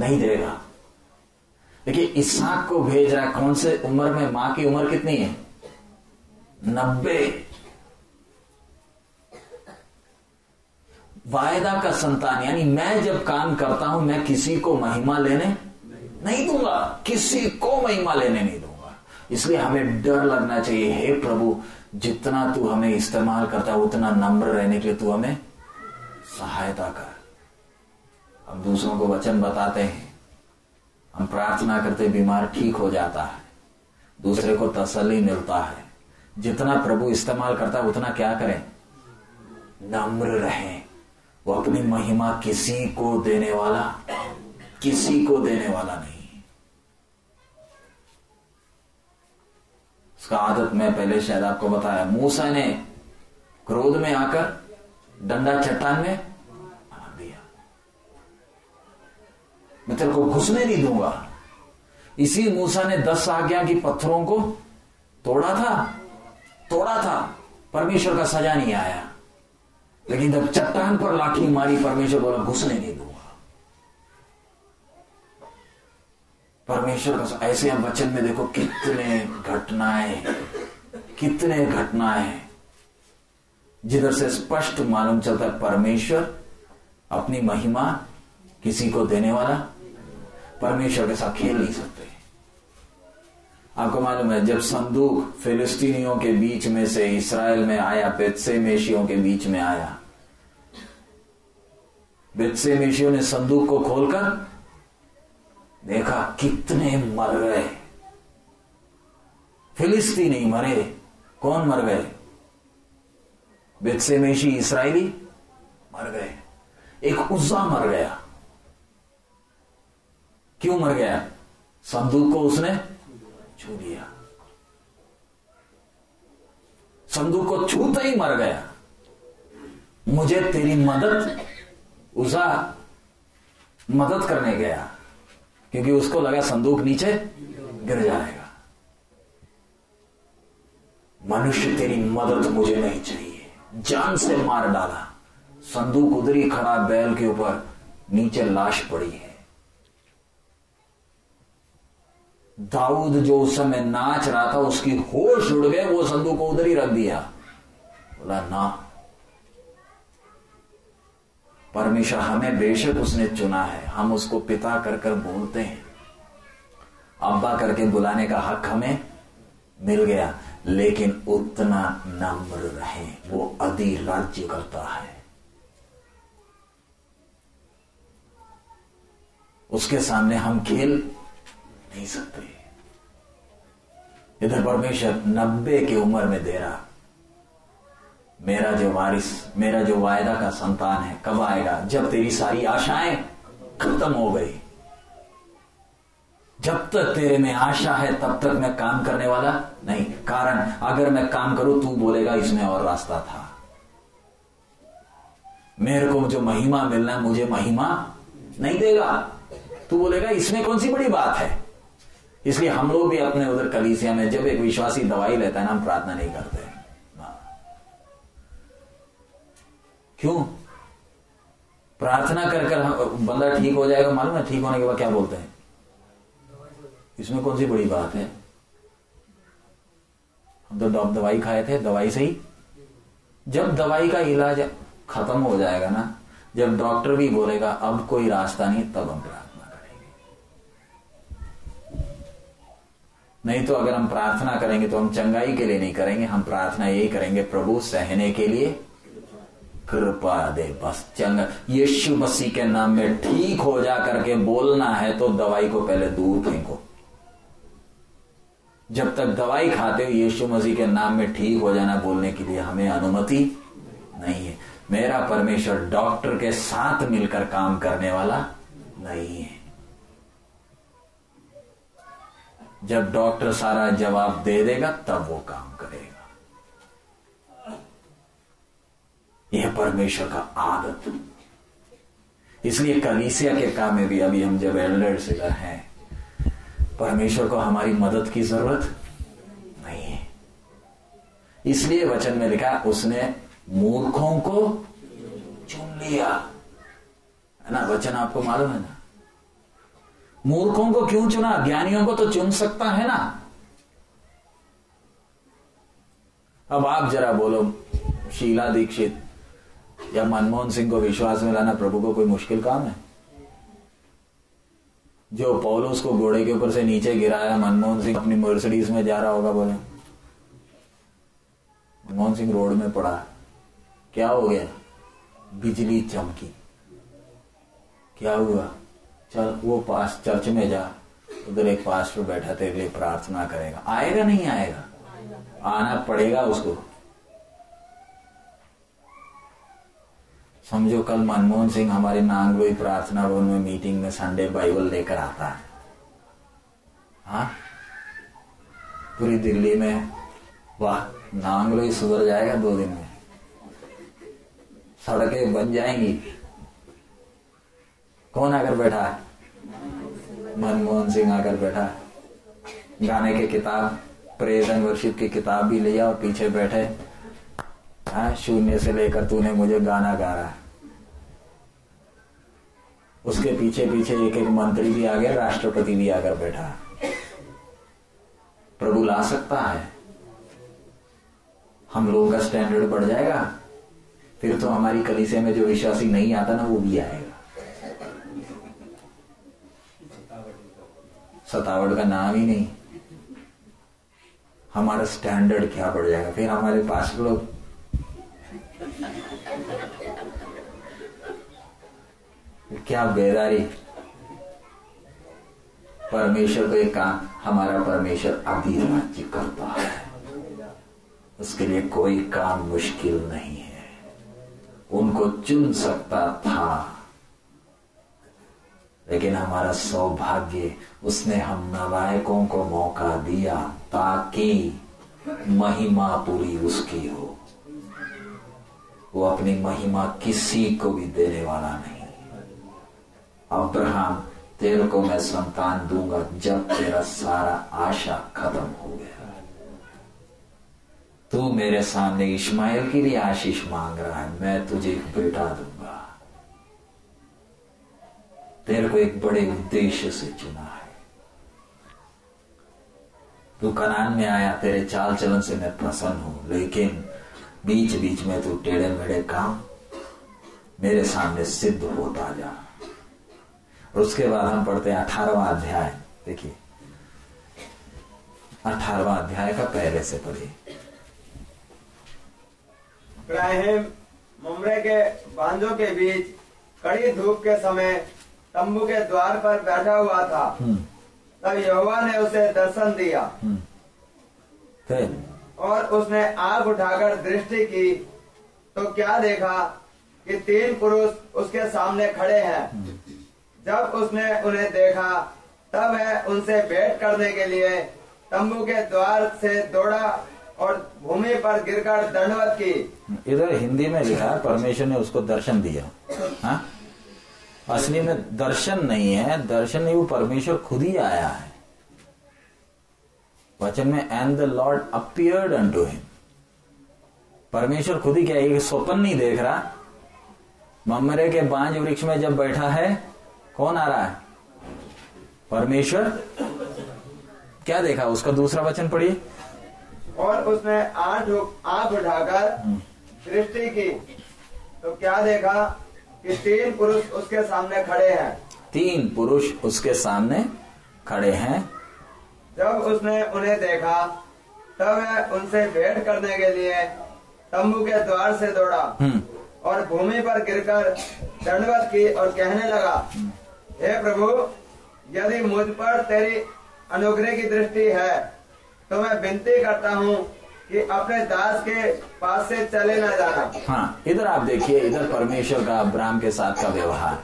S1: नहीं देगा। देखिए, इसहाक को भेज रहा है, कौन से उम्र में, माँ की उम्र कितनी है? नब्बे। वायदा का संतान, यानी मैं जब काम करता हूँ, मैं किसी को महिमा लेने नहीं दूँगा। किसी को महिमा लेने नहीं दूँगा। इसलिए हमें डर लगना चाहिए, हे प्रभु, जितना तू हमें इस्तेमाल करता है उतना नम्र रहने के लिए तू हमें सहायता कर। हम दूसरों को वचन बताते हैं। हम प्रार्थना करते बीमार ठीक हो जाता है। दूसरे को तसल्ली मिलता है। जितना प्रभु इस्तेमाल करता है उतना क्या करें? नम्र रहें। वो अपनी महिमा किसी को देने वाला, किसी को देने वाला नहीं। उसका आदत मैं पहले शायद आपको बताया। मूसा ने क्रोध में आकर डंडा चट्टान में मार दिया। मैं तेरे को घुसने नहीं दूँगा। इसी मूसा ने दस आज्ञा की पत्थरों को तोड़ा था तोड़ा था। परमेश्वर का सजा नहीं आया। लेकिन जब चट्टान पर लाठी मारी, परमेश्वर बोला, घुसने नहीं दूँगा परमेश्वर ऐसे हम वचन में देखो, कितने घटनाएँ कितने घटनाएँ जिधर से स्पष्ट मालूम चलता है, परमेश्वर अपनी महिमा किसी को देने वाला परमेश्वर के साथ खेल नहीं सकते। आपको मालूम है, जब संदूक फिलिस्तीनियों के बीच में से, इसराइल में आया बेतसे मेशियों के बीच में आया बेतसे मेशियों ने संदूक को खोलकर देखा कितने मर गए। फिलिस्तीनी मरे, कौन मर गए? बेतसे मेशी इसराइली मर गए। एक उज्जा मर गया। क्यों मर गया? संदूक को उसने छू लिया संदूक को छूते ही मर गया। मुझे तेरी मदद उजा मदद करने गया। क्योंकि उसको लगा संदूक नीचे गिर जाएगा। मनुष्य तेरी मदद मुझे नहीं चाहिए। जान से मार डाला। संदूक उधरी खड़ा बैल के ऊपर नीचे लाश पड़ी है। दाऊद जो उस समय नाच रहा था, उसकी होश उड़ गए वो संदूक को उधर ही रख दिया। बोला, ना परमेश्वर हमें बेशक उसने चुना है। हम उसको पिता कर कर बोलते हैं। अब्बा करके बुलाने का हक हमें मिल गया, लेकिन उतना नम्र रहे। वो अधि राज्य करता है। उसके सामने हम खेल नहीं सकते। इधर परमेश्वर नब्बे की उम्र में दे रहा। मेरा जो वारिस, मेरा जो वायदा का संतान है, कब आएगा? जब तेरी सारी आशाएँ खत्म हो गई। जब तक तेरे में आशा है, तब तक मैं काम करने वाला नहीं। कारण, अगर मैं काम करूँ, तू बोलेगा, इसमें और रास्ता था। मेरे को जो महिमा मिलना मुझे महिमा नहीं देगा। तू बोलेगा, इसमें कौन सी बड़ी बात है? इसलिए हम लोग भी अपने उधर कलीसिया में, जब एक विश्वासी दवाई लेता है ना, हम प्रार्थना नहीं करते। क्यों? प्रार्थना कर कर बंदा ठीक हो जाएगा, मालूम है ठीक होने के बाद क्या बोलते हैं? इसमें कौन सी बड़ी बात है? हम तो दवाई खाए थे, दवाई से ही। जब दवाई का इलाज खत्म हो जाएगा ना, जब डॉक्टर भी बोलेगा, अब कोई रास्ता नहीं, तब हम प्रार्थना करेंगे। नहीं तो अगर हम प्रार्थना करेंगे तो हम चंगाई के लिए नहीं करेंगे, हम प्रार्थना यही करेंगे, प्रभु, सहने के लिए कृपा दे, बस चंगा। यीशु मसीह के नाम में ठीक हो जा करके बोलना है तो दवाई को पहले दूर फेंको। जब तक दवाई खाते हो, यीशु मसीह के नाम में ठीक हो जाना बोलने के लिए हमें अनुमति नहीं है। मेरा परमेश्वर डॉक्टर के साथ मिलकर काम करने वाला नहीं है। जब डॉक्टर सारा जवाब दे देगा, तब वो काम करेगा। यह परमेश्वर का आदत। इसलिए कलीसिया के काम में भी अभी हम जब एल्डर से हैं, परमेश्वर को हमारी मदद की ज़रूरत नहीं है। इसलिए वचन में लिखा, उसने मूर्खों को चुन लिया। है ना? वचन आपको मालूम है ना? मूर्खों को क्यों चुना? ज्ञानियों को तो चुन सकता है ना? अब आप जरा बोलो, शीला दीक्षित या मनमोहन सिंह को विश्वास में लाना प्रभु को कोई मुश्किल काम है? जो पौलुस को घोड़े के ऊपर से नीचे गिराया, मनमोहन सिंह अपनी मर्सिडीज में जा रहा होगा, बोले। मनमोहन सिंह रोड में पड़ा। क्या हो गया? बिजली चमकी। क्या हुआ? चल, वो पास चर्च में जा। उधर एक पास्टर बैठा, तेरे लिए प्रार्थना करेगा। आएगा नहीं आएगा? आना पड़ेगा उसको। समझो कल मनमोहन सिंह हमारे नांगलोई प्रार्थना भवन में मीटिंग में संडे बाइबल लेकर आता है। हा? पूरी दिल्ली में वाह, नांगलोई सुधर जाएगा दो दिन में। सड़कें बन जाएँगी। कौन आकर बैठा? मनमोहन सिंह आकर बैठा। गाने की किताब प्रेज एंड वर्शिप की किताब भी लिया और पीछे बैठे। हाँ शून्य से लेकर तूने मुझे गाना गा रहा उसके पीछे पीछे एक एक मंत्री भी आ गया, राष्ट्रपति भी आकर बैठा। प्रभु ला सकता है। हम लोगों का स्टैंडर्ड बढ़ जाएगा। फिर तो हमारी कलीसे में जो विश्वासी नहीं आता ना, वो भी आएगा। सतावट का नाम ही नहीं। हमारा स्टैंडर्ड क्या बढ़ जाएगा? फिर हमारे पास लोग। क्या बेदारी परमेश्वर को एक काम, हमारा परमेश्वर राज्य करता है। उसके लिए कोई काम मुश्किल नहीं है। उनको चुन सकता था। लेकिन हमारा सौभाग्य, उसने हम नालायकों को मौका दिया ताकि महिमा पूरी उसकी हो। वो अपनी महिमा किसी को भी देने वाला नहीं। अब्राहम, तेरे को मैं संतान दूँगा जब तेरा सारा आशा खत्म हो गया। तू मेरे सामने इस्माइल के लिए आशीष मांग रहा है, मैं तुझे एक बेटा दूँगा। तेरे को एक बड़े उद्देश्य से चुना है। तू कनान में आया, तेरे चाल चलन से मैं प्रसन्न हूँ, लेकिन बीच बीच में तू टेढ़े मेढ़े काम मेरे सामने सिद्ध होता जा। और उसके बाद हम पढ़ते हैं अठारवा अध्याय। देखिए। अठारवा अध्याय का पहले से पढ़िए।
S2: इब्राहिम मुमरे के बांझों के बीच कड़ी धूप के समय तंबू के द्वार पर बैठा हुआ था।
S1: हम्म,
S2: तब यहोवा ने उसे दर्शन दिया।
S1: हम्म।
S2: और उसने आग उठाकर दृष्टि की। तो क्या देखा कि तीन पुरुष उसके सामने खड़े हैं। जब उसने उन्हें देखा, तब वह उनसे भेंट करने के लिए तंबू के द्वार से दौड़ा और भूमि पर गिरकर दंडवत की
S1: इधर हिंदी में लिखा परमेश्वर ने उसको दर्शन दिया हाँ? असली में दर्शन नहीं है, दर्शन नहीं, वो परमेश्वर खुद ही आया है वचन में and the lord appeared unto him परमेश्वर खुद ही क्या है? स्वप्न नहीं देख रहा ममरे के बांझ वृक्ष में जब बैठा है कौन आ रहा है? परमेश्वर? क्या देखा? उसका दूसरा वचन पढ़िए।
S2: और उसने आँख आँख उठाकर दृष्टि की। तो क्या देखा? कि तीन पुरुष उसके सामने खड़े हैं।
S1: तीन पुरुष उसके सामने खड़े हैं।
S2: जब उसने उन्हें देखा तब वह उनसे भेंट करने के लिए तंबू के द्वार से दौड़ा
S1: हम्म।
S2: और भूमि पर गिरकर दंडवत की और कहने लगा हे प्रभु, यदि मुझ पर तेरी अनुग्रह की दृष्टि है तो मैं विनती करता हूँ कि अपने दास के पास से चले न जाना।
S1: हाँ इधर आप देखिए, इधर परमेश्वर का, अब्राहम के साथ का व्यवहार।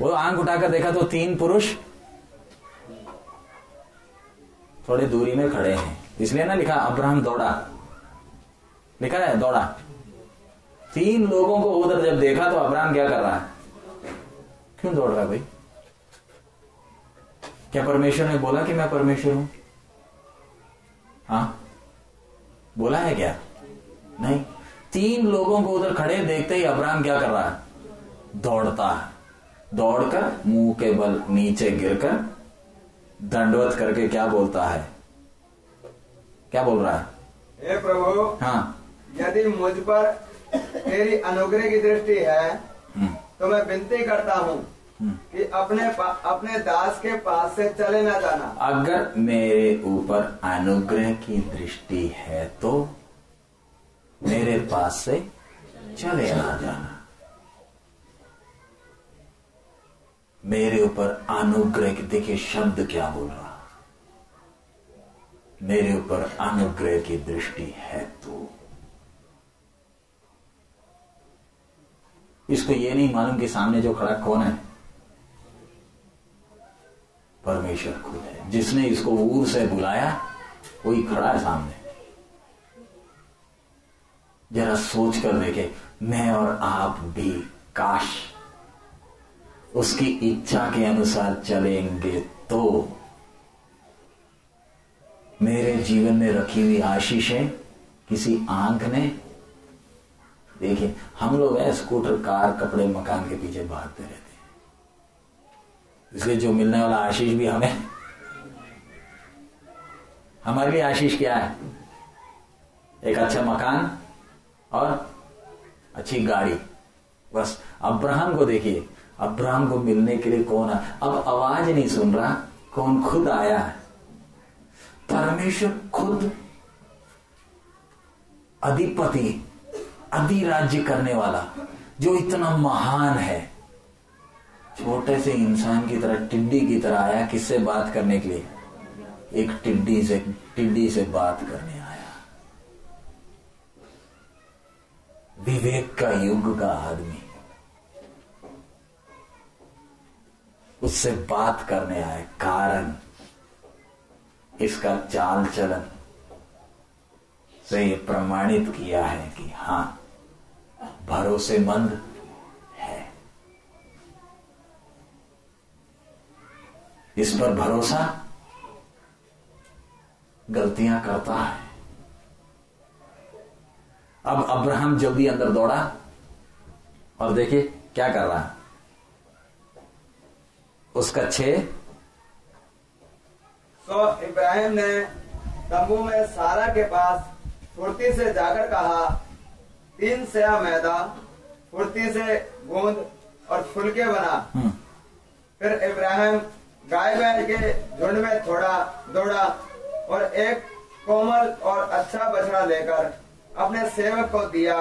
S1: वो आँख उठाकर देखा तो तीन पुरुष थोड़ी दूरी में खड़े हैं। इसलिए ना लिखा, अब्राहम दौड़ा। लिखा है, दौड़ा। तीन लोगों को उधर जब देखा तो अब्राहम क्या कर रहा है? क्यों दौड़ रहा है भाई? क्या परमेश्वर ने बोला कि मैं परमेश्वर हूँ? हाँ? बोला है क्या? नहीं। तीन लोगों को उधर खड़े देखते ही अब्राहम क्या कर रहा है? दौड़ता है। दौड़कर मुँह के बल नीचे गिरकर दंडवत करके क्या बोलता है? क्या बोल रहा है?
S2: हे प्रभु
S1: हाँ।
S2: यदि मुझ पर तेरी अनुग्रह की दृष्टि है
S1: हम्म,
S2: तो मैं विनती करता हूँ। कि अपने अपने दास के पास से चले न जाना।
S1: अगर मेरे ऊपर अनुग्रह की दृष्टि है तो मेरे पास से चले ना जाना। मेरे ऊपर अनुग्रह की, देखिए शब्द क्या बोल रहा। मेरे ऊपर अनुग्रह की दृष्टि है तो। इसको ये नहीं मालूम कि सामने जो खड़ा कौन है। परमेश्वर खुद है। जिसने इसको ऊर से बुलाया, वही खड़ा है सामने। जरा सोच कर देखे, मैं और आप भी काश उसकी इच्छा के अनुसार चलेंगे तो मेरे जीवन में रखी हुई आशीषें किसी आँख ने देखिए हम लोग है स्कूटर, कार, कपड़े, मकान के पीछे भागते रहते इसलिए जो मिलने वाला आशीष भी हमें, हमारे लिए आशीष क्या है? एक अच्छा मकान और अच्छी गाड़ी। बस, अब्राहम को देखिए। अब्राहम को मिलने के लिए कौन है अब आवाज़ नहीं सुन रहा, कौन खुद आया है? परमेश्वर खुद अधिपति, अधिराज्य करने वाला, जो इतना महान है। छोटे से इंसान की तरह, टिड्डी की तरह आया किससे बात करने के लिए? एक टिड्डी से टिड्डी से बात करने आया। विवेक का युग का आदमी। उससे बात करने आए, कारण। इसका चाल चलन से ये प्रमाणित किया है कि हाँ, भरोसेमंद इस पर भरोसा गलतियाँ करता है। अब अब्राहम जल्दी अंदर दौड़ा और देखिए क्या कर रहा है। उसका छे।
S2: तो इब्राहिम ने तंबू में सारा के पास फुर्ती से जाकर कहा तीन सया मैदा फुर्ती से गूंद और फुलके बना।
S1: हम्म,
S2: फिर इब्राहिम गाय बैल के झुंड में थोड़ा दौड़ा और एक कोमल और अच्छा बछड़ा लेकर अपने सेवक को दिया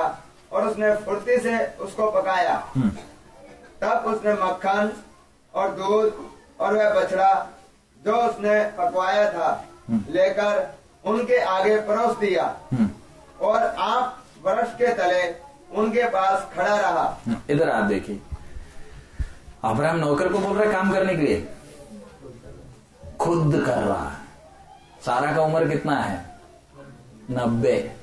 S2: और उसने फुर्ती से उसको पकाया।
S1: हम्म,
S2: तब उसने मक्खन और दूध और वह बछड़ा जो उसने पकवाया था लेकर उनके आगे परोस दिया।
S1: हम्म,
S2: और आप वृक्ष के तले उनके पास खड़ा रहा।
S1: हम्म। इधर आप देखिए। अब्राहम नौकर को बोल रहा है काम करने के लिए। खुद कर रहा है। सारा का उम्र कितना है? नब्बे।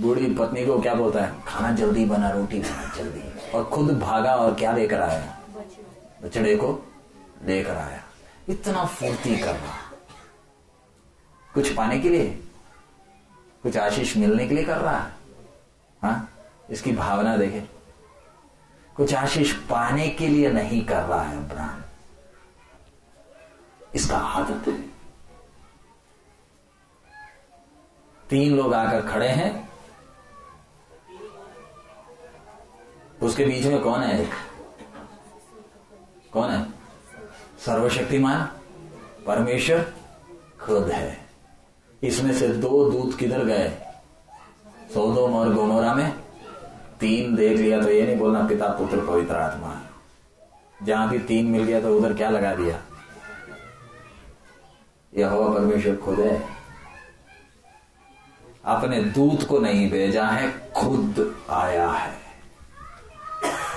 S1: बूढ़ी पत्नी को क्या बोलता है? खाना जल्दी बना, रोटी बना, जल्दी। और खुद भागा और क्या लेकर आया बछड़े को लेकर आया इतना फूर्ती कर रहा कुछ पाने के लिए? कुछ आशीष मिलने के लिए कर रहा है? हाँ? इसकी भावना देखे। कुछ आशीष पाने के लिए नहीं कर रहा है अब्राहम इसका आदत है। तीन लोग आकर खड़े हैं। उसके बीच में कौन है एक? कौन है? सर्वशक्तिमान, परमेश्वर, खुद है। इसमें से दो दूत किधर गए? सोदोम और गोमोरा में। तीन देख लिया तो ये नहीं बोलना पिता पुत्र पवित्र आत्मा जहाँ भी तीन मिल गया तो उधर क्या लगा दिया? यह हवा परमेश्वर खुद है। अपने दूत को नहीं भेजा है, खुद आया है।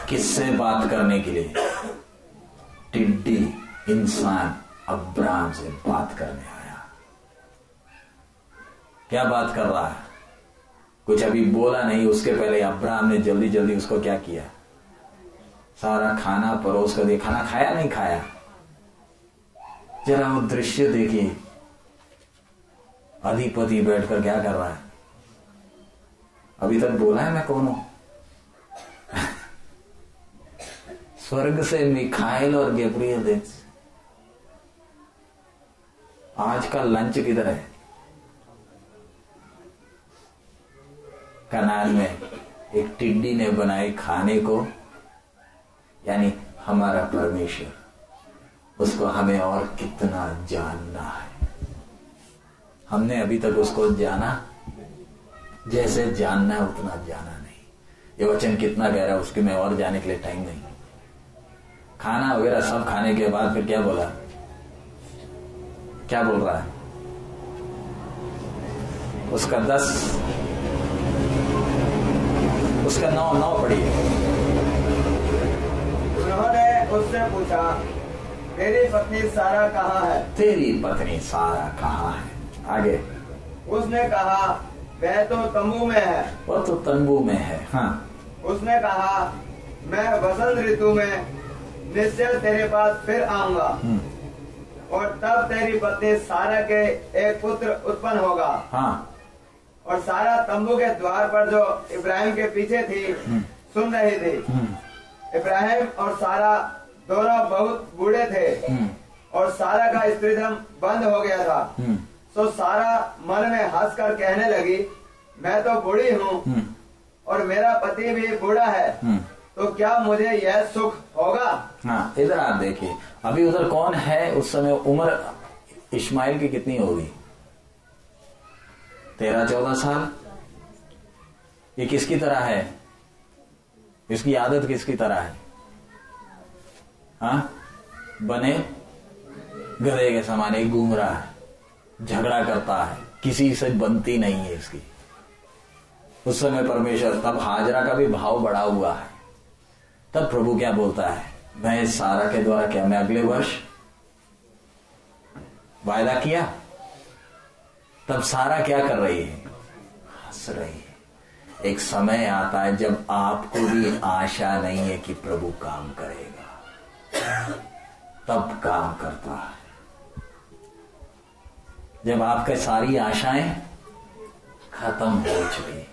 S1: किससे बात करने के लिए? टिड्डी इंसान अब्राम से बात करने आया। क्या बात कर रहा है? कुछ अभी बोला नहीं, उसके पहले अब्राहम ने जल्दी जल्दी उसको क्या किया? सारा खाना परोस कर दिया। खाना खाया नहीं खाया? जरा वो दृश्य देखिए। अधिपति बैठकर क्या कर रहा है? अभी तक बोला है मैं कौन हूँ? स्वर्ग से मिखाइल और गेब्रियल देख आज का लंच किधर है? कनाल में एक टिड्डी ने बनाई खाने को, यानी हमारा परमेश्वर। उसको हमें और कितना जानना है। हमने अभी तक उसको जाना, जैसे जानना है उतना जाना नहीं। ये वचन कितना गहरा उसके में और जाने के लिए टाइम नहीं। खाना वगैरह सब खाने के बाद फिर क्या बोला? क्या बोल रहा है? उसका दस, उसका नौ नौ पड़ी
S2: उन्होंने उससे पूछा तेरी पत्नी सारा कहाँ है।
S1: तेरी पत्नी सारा कहाँ है। आगे।
S2: उसने कहा वह तो तंबू में है।
S1: वो तो तंबू में है हाँ।
S2: उसने कहा मैं वसंत ऋतु में निश्चय तेरे पास फिर आऊँगा।
S1: हम्म,
S2: और तब तेरी पत्नी सारा के एक पुत्र उत्पन्न होगा।
S1: हाँ।
S2: और सारा तंबू के द्वार पर जो इब्राहिम के पीछे थी सुन रही थी।
S1: हम्म,
S2: इब्राहिम और सारा दोनों बहुत बूढ़े थे।
S1: हम्म,
S2: और सारा का स्त्रीधम बंद हो गया था।
S1: हम्म,
S2: तो सारा मन में हंस कर कहने लगी मैं तो बूढ़ी हूँ
S1: हम्म,
S2: और मेरा पति भी बूढ़ा है। तो क्या मुझे यह सुख होगा?
S1: हाँ इधर आप देखिए। अभी उधर कौन है? उस समय उम्र इस्माइल की कितनी होगी? तेरह चौदह साल? ये किसकी तरह है? इसकी आदत किसकी तरह है? हाँ? बने? गधे के समान एक घूम रहा है झगड़ा करता है। किसी से बनती नहीं है इसकी। उस समय परमेश्वर तब हाजरा का भी भाव बढ़ा हुआ है। तब प्रभु क्या बोलता है? मैं सारा के द्वारा क्या मैं अगले वर्ष वायदा किया? तब सारा क्या कर रही है? हंस रही है। एक समय आता है जब आपको भी आशा नहीं है कि प्रभु काम करेगा तब काम करता है। जब आपके सारी आशाएँ खत्म हो चुकी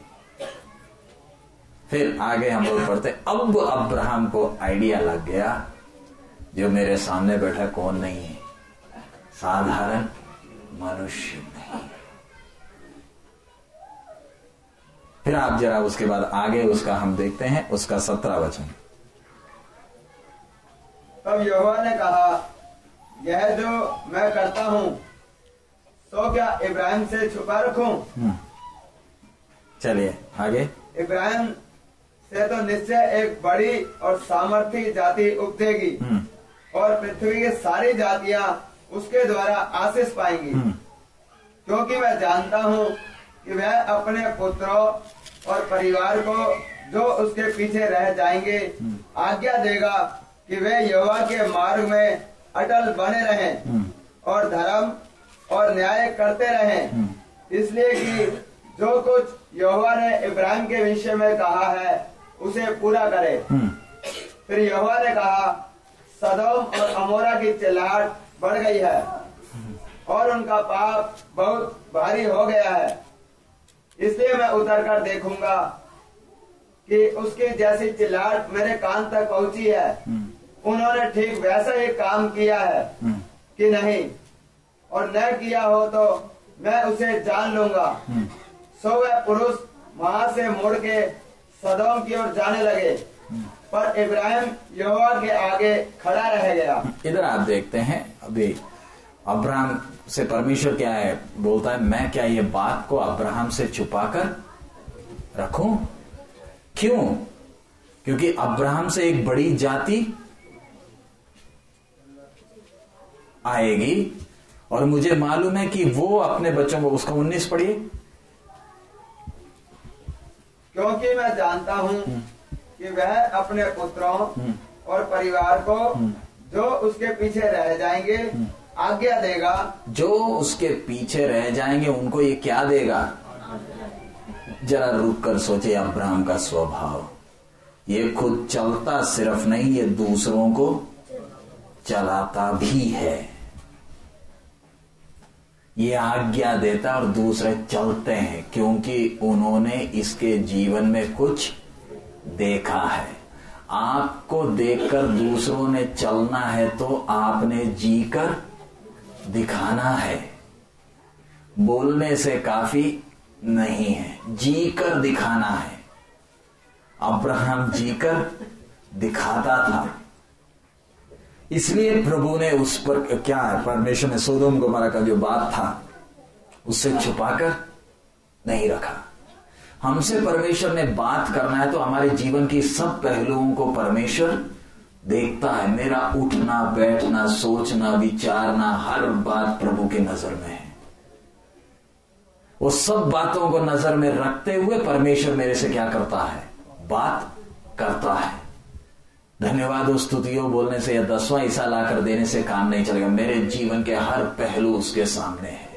S1: फिर आगे हम लोग पढ़ते अब अब्राहम को आइडिया लग गया, जो मेरे सामने बैठा कौन नहीं है। साधारण मनुष्य नहीं। फिर आप जरा उसके बाद आगे उसका हम देखते हैं, उसका सत्रह वचन।
S2: तब यहोवा ने कहा यह जो मैं करता हूँ तो क्या इब्राहिम से छुपा रखूँ
S1: हम्म। चलिए आगे
S2: इब्राहिम से तो निश्चय एक बड़ी और सामर्थ्य जाति उपजेगी
S1: हम्म।
S2: और पृथ्वी की सारी जातियाँ उसके द्वारा आशीष पाएँगी
S1: हम्म।
S2: क्योंकि मैं जानता हूँ कि वह अपने पुत्रों और परिवार को जो उसके पीछे रह जाएँगे आज्ञा देगा कि वे यहोवा के मार्ग में अटल बने रहें और धर्म और न्याय करते रहें। इसलिए कि जो कुछ यहोवा ने इब्राहिम के विषय में कहा है उसे पूरा करे।
S1: हम्म।
S2: फिर यहोवा ने कहा सदोम और अमोरा की चिल्लाहट बढ़ गई है और उनका पाप बहुत भारी हो गया है। इसलिए मैं उतर कर देखूँगा कि उसकी जैसी चिल्लाहट मेरे कान तक पहुँची है। उन्होंने ठीक वैसा ही काम किया है कि नहीं। और न किया हो तो मैं उसे जान लूँगा। सो वह पुरुष वहाँ से मुड़ के सदोम की ओर जाने लगे। पर इब्राहिम यहोवा के आगे खड़ा रह गया।
S1: इधर आप देखते हैं अभी अब्राहम से परमेश्वर क्या है बोलता है मैं क्या ये बात को अब्राहम से छुपाकर रखूँ? क्यों? क्योंकि अब्राहम से एक बड़ी जाति आएगी और मुझे मालूम है कि वो अपने बच्चों को उसका उन्नीस पढ़िए।
S2: क्योंकि मैं जानता हूँ कि वह अपने पुत्रों और परिवार को जो उसके पीछे रह जाएँगे आज्ञा देगा।
S1: जो उसके पीछे रह जाएँगे उनको ये क्या देगा? जरा रुक कर सोचे अब्राहम का स्वभाव। ये खुद चलता सिर्फ़ नहीं ये दूसरों को चलाता भी है। ये आज्ञा देता और दूसरे चलते हैं, क्योंकि उन्होंने इसके जीवन में कुछ देखा है। आपको देखकर दूसरों ने चलना है तो आपने जीकर दिखाना है। बोलने से काफ़ी नहीं है, जीकर दिखाना है। अब्राहम जीकर दिखाता था। इसलिए प्रभु ने उस पर क्या है? परमेश्वर ने सोदोम गुमारा का जो बात था उससे छुपाकर नहीं रखा। हमसे परमेश्वर ने बात करना है तो हमारे जीवन की सब पहलुओं को परमेश्वर देखता है। मेरा उठना, बैठना, सोचना, विचारना, हर बात प्रभु की नज़र में है। वो सब बातों को नज़र में रखते हुए परमेश्वर मेरे से क्या करता है? बात करता है। धन्यवाद उस स्तुतियों बोलने से या दसवां हिस्सा लाकर देने से काम नहीं चलेगा। मेरे जीवन के हर पहलू उसके सामने है।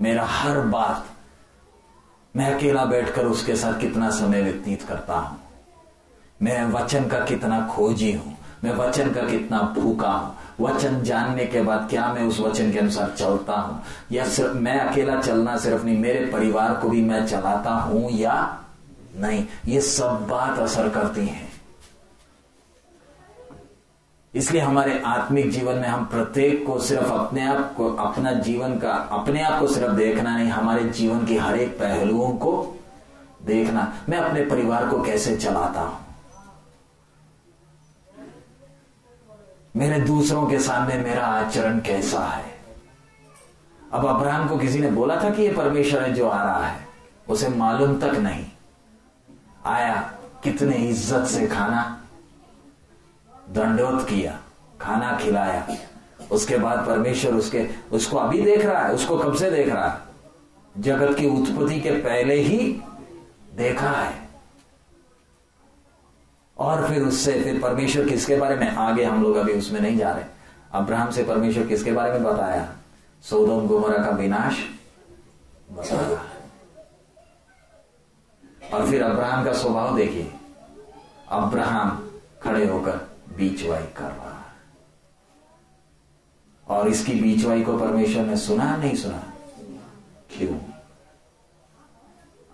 S1: मेरा हर बात मैं अकेला बैठकर उसके साथ कितना समय व्यतीत करता हूँ। मैं वचन का कितना खोजी हूँ। मैं वचन का कितना भूखा हूँ। वचन जानने के बाद क्या मैं उस वचन के अनुसार चलता हूँ? या सिर्फ़ मैं अकेला चलना सिर्फ़ नहीं, मेरे परिवार को भी मैं चलाता हूँ या नहीं, ये सब बात असर करती हैं। इसलिए हमारे आत्मिक जीवन में हम प्रत्येक को सिर्फ़ अपने आप को, अपना जीवन का, अपने आप को सिर्फ़ देखना नहीं, हमारे जीवन की हर एक पहलुओं को देखना। मैं अपने परिवार को कैसे चलाता हूँ? मेरे दूसरों के सामने मेरा आचरण कैसा है? अब अब्राहम को किसी ने बोला था कि ये परमेश्वर है जो आ रहा है, उसे मालूम तक नहीं। आया, कितने इज़्ज़त से खाना। दंडोत किया, खाना खिलाया। उसके बाद परमेश्वर उसके, उसको अभी देख रहा है, उसको कब से देख रहा है? जगत की उत्पत्ति के पहले ही देखा है। और फिर उससे, फिर परमेश्वर किसके बारे में? आगे हम लोग अभी उसमें नहीं जा रहे। अब्राहम से परमेश्वर किसके बारे में बताया? सोदोम, गुमरा का विनाश बता रहा है और फिर अब्राहम का स्वभाव देखिए। अब्राहम खड़े होकर बीचवाई कर रहा है। और इसकी बीचवाई को परमेश्वर ने सुना नहीं सुना? क्यों?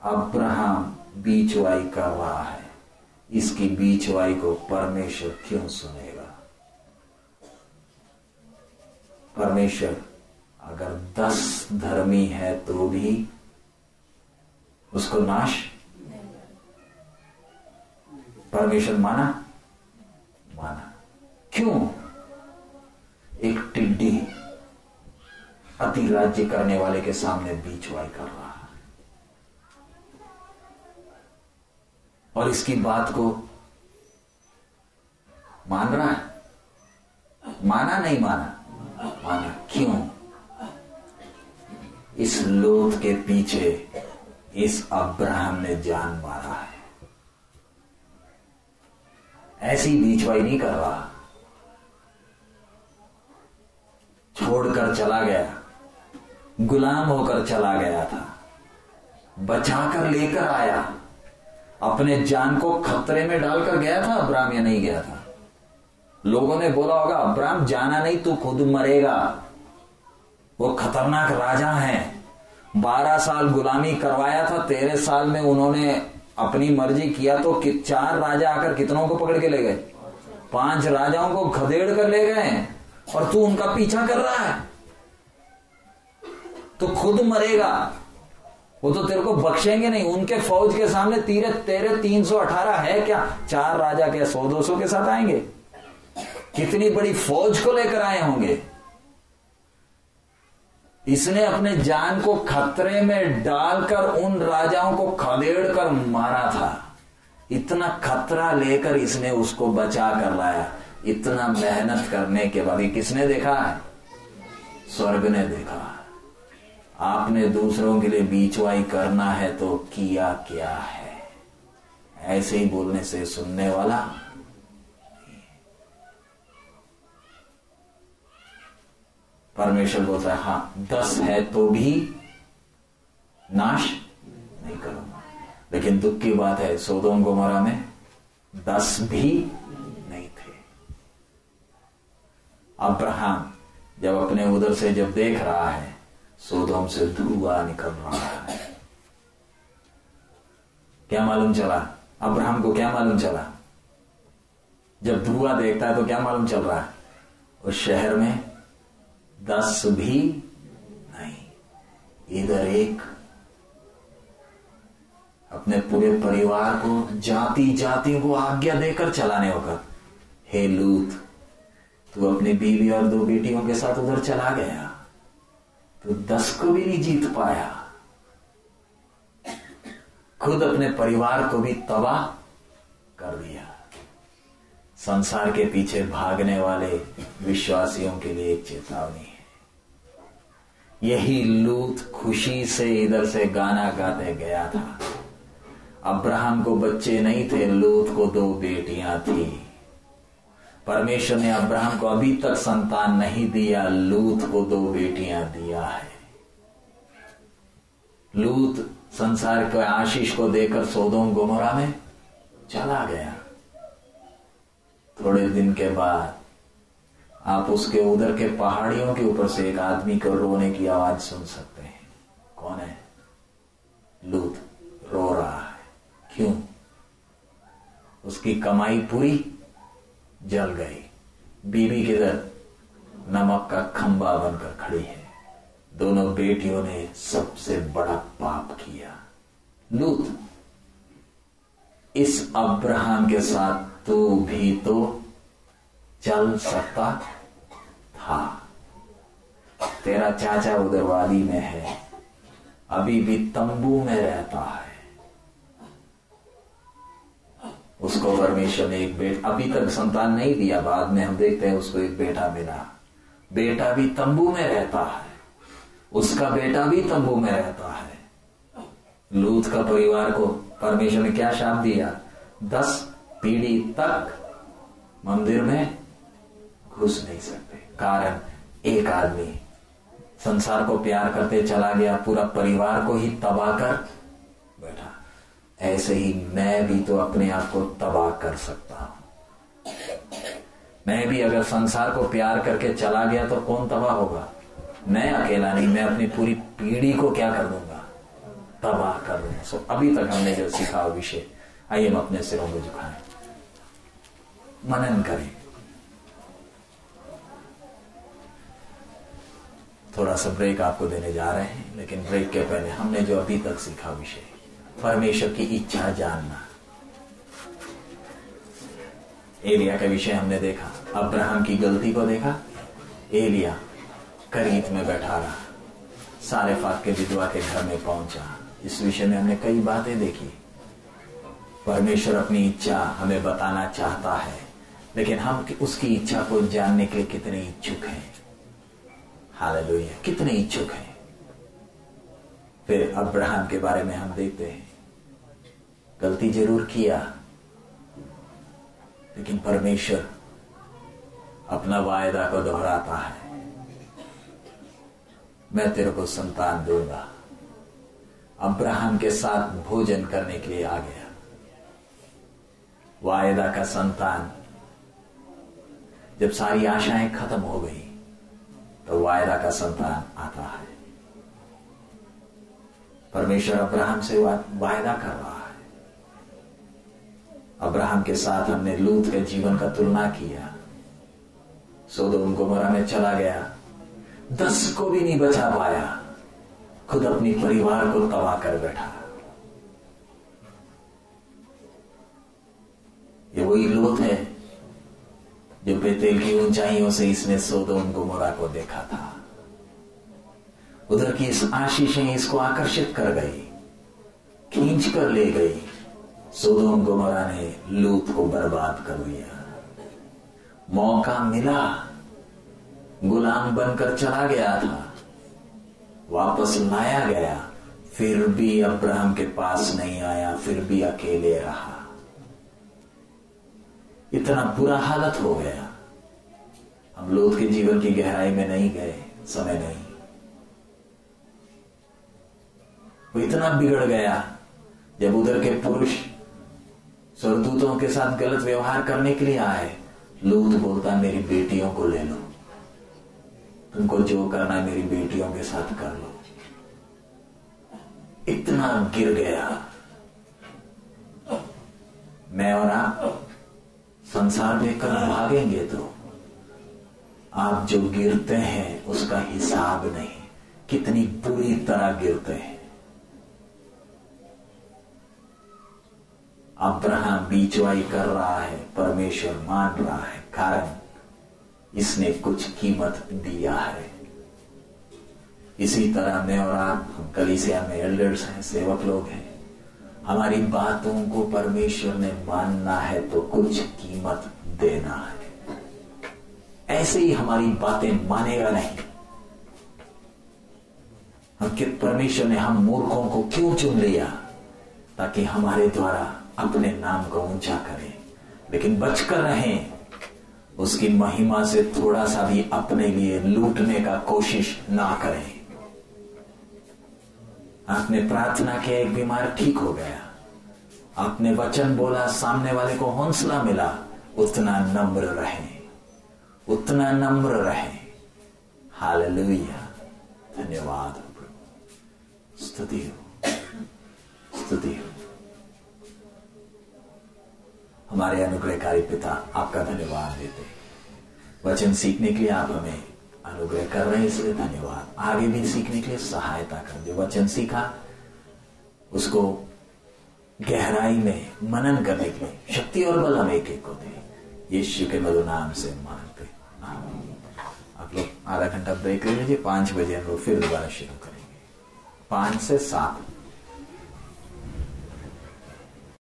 S1: अब्राहम बीचवाई कर रहा है। इसकी बीचवाई को परमेश्वर क्यों सुनेगा? परमेश्वर, अगर दस धर्मी है तो भी उसको नाश परमेश्वर माना? माना। क्यों? एक टिड्डी अति राज्य करने वाले के सामने बीचवाई कर रहा है। और इसकी बात को मान रहा है? माना नहीं माना? माना क्यों? इस लोथ के पीछे इस अब्राहम ने जान मारा है। ऐसी बीचवाई नहीं कर रहा छोड़कर चला गया। गुलाम होकर चला गया था। बचाकर लेकर आया। अपने जान को खतरे में डालकर गया था, अब्राम या नहीं गया था। लोगों ने बोला होगा, अब्राम, जाना नहीं, तू खुद मरेगा। वो खतरनाक राजा हैं। बारह साल गुलामी करवाया था, तेरह साल में उन्होंने अपनी मर्ज़ी किया तो कि, चार राजा आकर कितनों को पकड़ के ले गए? पाँच राजाओं को खदेड़ कर ले गए और तू उनका पीछा कर रहा है। तो खुद मरेगा। वो तो तेरे को बख्शेंगे नहीं। उनके फौज के सामने तीरे, तेरे तीन सौ अठारह है क्या? चार राजा क्या सौ, दो सौ के साथ आएँगे? कितनी बड़ी फौज को लेकर आए होंगे? इसने अपने जान को खतरे में डालकर उन राजाओं को खदेड़ कर मारा था। इतना खतरा लेकर इसने उसको बचा कर लाया। इतना मेहनत करने के बाद किसने देखा है? स्वर्ग ने देखा। आपने दूसरों के लिए बीचवाई करना है तो किया क्या है? ऐसे ही बोलने से सुनने वाला परमेश्वर बोलता है हाँ दस है तो भी नाश नहीं करूँगा। लेकिन दुख की बात है, सोदोम गोमरा में दस भी नहीं थे। अब्राहम जब अपने उधर से जब देख रहा है, सोदोम से धुआँ निकल रहा है। क्या मालूम चला? अब्राहम को क्या मालूम चला? जब धुआँ देखता है तो क्या मालूम चल रहा? है उस शहर में दस भी नहीं। इधर एक अपने पूरे परिवार को जाति जाति को आज्ञा देकर चलाने होगा हे लूत, तू अपनी बीवी और दो बेटियों के साथ उधर चला गया। तो दस को भी नहीं जीत पाया। खुद अपने परिवार को भी तबाह कर दिया। संसार के पीछे भागने वाले विश्वासियों के लिए एक चेतावनी। यही लूत खुशी से इधर से गाना गाते गया था। अब्राहम को बच्चे नहीं थे, लूत को दो बेटियाँ थी। परमेश्वर ने अब्राहम को अभी तक संतान नहीं दिया, लूत को दो बेटियाँ दिया है। लूत संसार के आशीष को देकर सोदोम गोमरा में चला गया। थोड़े दिन के बाद आप उसके उधर के पहाड़ियों के ऊपर से एक आदमी को रोने की आवाज़ सुन सकते हैं। कौन है? लूत रो रहा है। क्यों? उसकी कमाई पूरी जल गई। बीबी के किधर नमक का खंबा बनकर खड़ी है। दोनों बेटियों ने सबसे बड़ा पाप किया। लूत, इस अब्राहम के साथ तू भी तो चल सकता था। तेरा चाचा उधर वादी में है। अभी भी तंबू में रहता है। उसको परमेश्वर ने एक बेटा अभी तक संतान नहीं दिया। बाद में हम देखते हैं उसको एक बेटा मिला। बेटा भी तंबू में रहता है। उसका बेटा भी तंबू में रहता है। लूत का परिवार को परमेश्वर ने क्या शाप दिया? दस पीढ़ी तक मंदिर में घुस नहीं सकते। कारण, एक आदमी संसार को प्यार करते चला गया, पूरा परिवार को ही तबाह कर बैठा। ऐसे ही मैं भी तो अपने आप को तबाह कर सकता हूँ। मैं भी अगर संसार को प्यार करके चला गया तो कौन तबाह होगा? मैं अकेला नहीं, मैं अपनी पूरी पीढ़ी को क्या कर दूँगा? तबाह कर दूँगा। सो अभी तक हमने जो सीखा विषय, आइए हम अपने सिरों को झुकाएँ। मनन करें। थोड़ा सा ब्रेक आपको देने जा रहे हैं, लेकिन ब्रेक के पहले हमने जो अभी तक सीखा विषय, परमेश्वर की इच्छा जानना। एलिया का विषय हमने देखा, अब्राहम की गलती को देखा, एलिया करीत में बैठा रहा सारे फाक के विधवा के घर में पहुँचा। इस विषय में हमने कई बातें देखी। परमेश्वर अपनी इच्छा हमें बताना चाहता है, लेकिन हम उसकी इच्छा को जानने के कितने इच्छुक हैं। हालेलुया। कितने इच्छुक हैं। फिर अब्राहम के बारे में हम देखते हैं। गलती ज़रूर किया, लेकिन परमेश्वर अपना वायदा को दोहराता है। मैं तेरे को संतान दूँगा। अब्राहम के साथ भोजन करने के लिए आ गया। वायदा का संतान। जब सारी आशाएँ खत्म हो गई तो वायदा का संतान आता है। परमेश्वर अब्राहम से वायदा कर रहा है। अब्राहम के साथ हमने लूत के जीवन का तुलना किया। सोदोम गोमरा में चला गया। दस को भी नहीं बचा पाया। खुद अपनी परिवार को तबाह कर बैठा। ये वही लोत है जो बेतेल की ऊंचाइयों से इसने सोदोम गोमोरा को देखा था। उधर की इस आशीषें इसको आकर्षित कर गई, खींच कर ले गई। सोदोम गोमोरा ने लूत को बर्बाद कर दिया। मौका मिला। गुलाम बनकर चला गया था। वापस लाया गया। फिर भी अब्राहम के पास नहीं आया, फिर भी अकेले रहा। इतना बुरा हालत हो गया। हम लोग के जीवन की गहराई में नहीं गए, समय नहीं। वो इतना बिगड़ गया, जब उधर के पुरुष सरदूतों के साथ गलत व्यवहार करने के लिए आए, लूत बोलता, मेरी बेटियों को ले लो। तुमको जो करना मेरी बेटियों के साथ कर लो। इतना गिर गया। मैं और आप संसार देखकर भागेंगे तो आप जो गिरते हैं, उसका हिसाब नहीं। कितनी बुरी तरह गिरते हैं। अब्राहम बीचवाई कर रहा है, परमेश्वर मान रहा है, कारण इसने कुछ कीमत दिया है। इसी तरह मैं और आप कलीसिया में एल्डर्स हैं, सेवक लोग हैं। हमारी बातों को परमेश्वर ने मानना है तो कुछ कीमत देना है। ऐसे ही हमारी बातें मानेगा नहीं, हम परमेश्वर ने हम मूर्खों को क्यों चुन लिया? ताकि हमारे द्वारा अपने नाम को ऊँचा करें। लेकिन बचकर रहें, उसकी महिमा से थोड़ा सा भी अपने लिए लूटने का कोशिश ना करें। आपने प्रार्थना किया, एक बीमार ठीक हो गया। आपने वचन बोला, सामने वाले को हौसला मिला, उतना नम्र रहे, उतना नम्र रहे। हाल धन्यवाद। स्तुति हो। स्तुति हो। हमारे अनुग्रहकारी पिता आपका धन्यवाद देते वचन सीखने के लिए आप हमें अनुग्रह कर रहे हैं इसलिए धन्यवाद। आगे भी सीखने के लिए सहायता कर। जो वचन सीखा, उसको गहराई में मनन करने के लिए शक्ति और बल हम एक एक को दे। यीशु के मधु नाम से मानते आप लोग आधा घंटा ब्रेक ले लीजिए, पाँच बजे हम लोग फिर दोबारा शुरू करेंगे। पाँच से सात।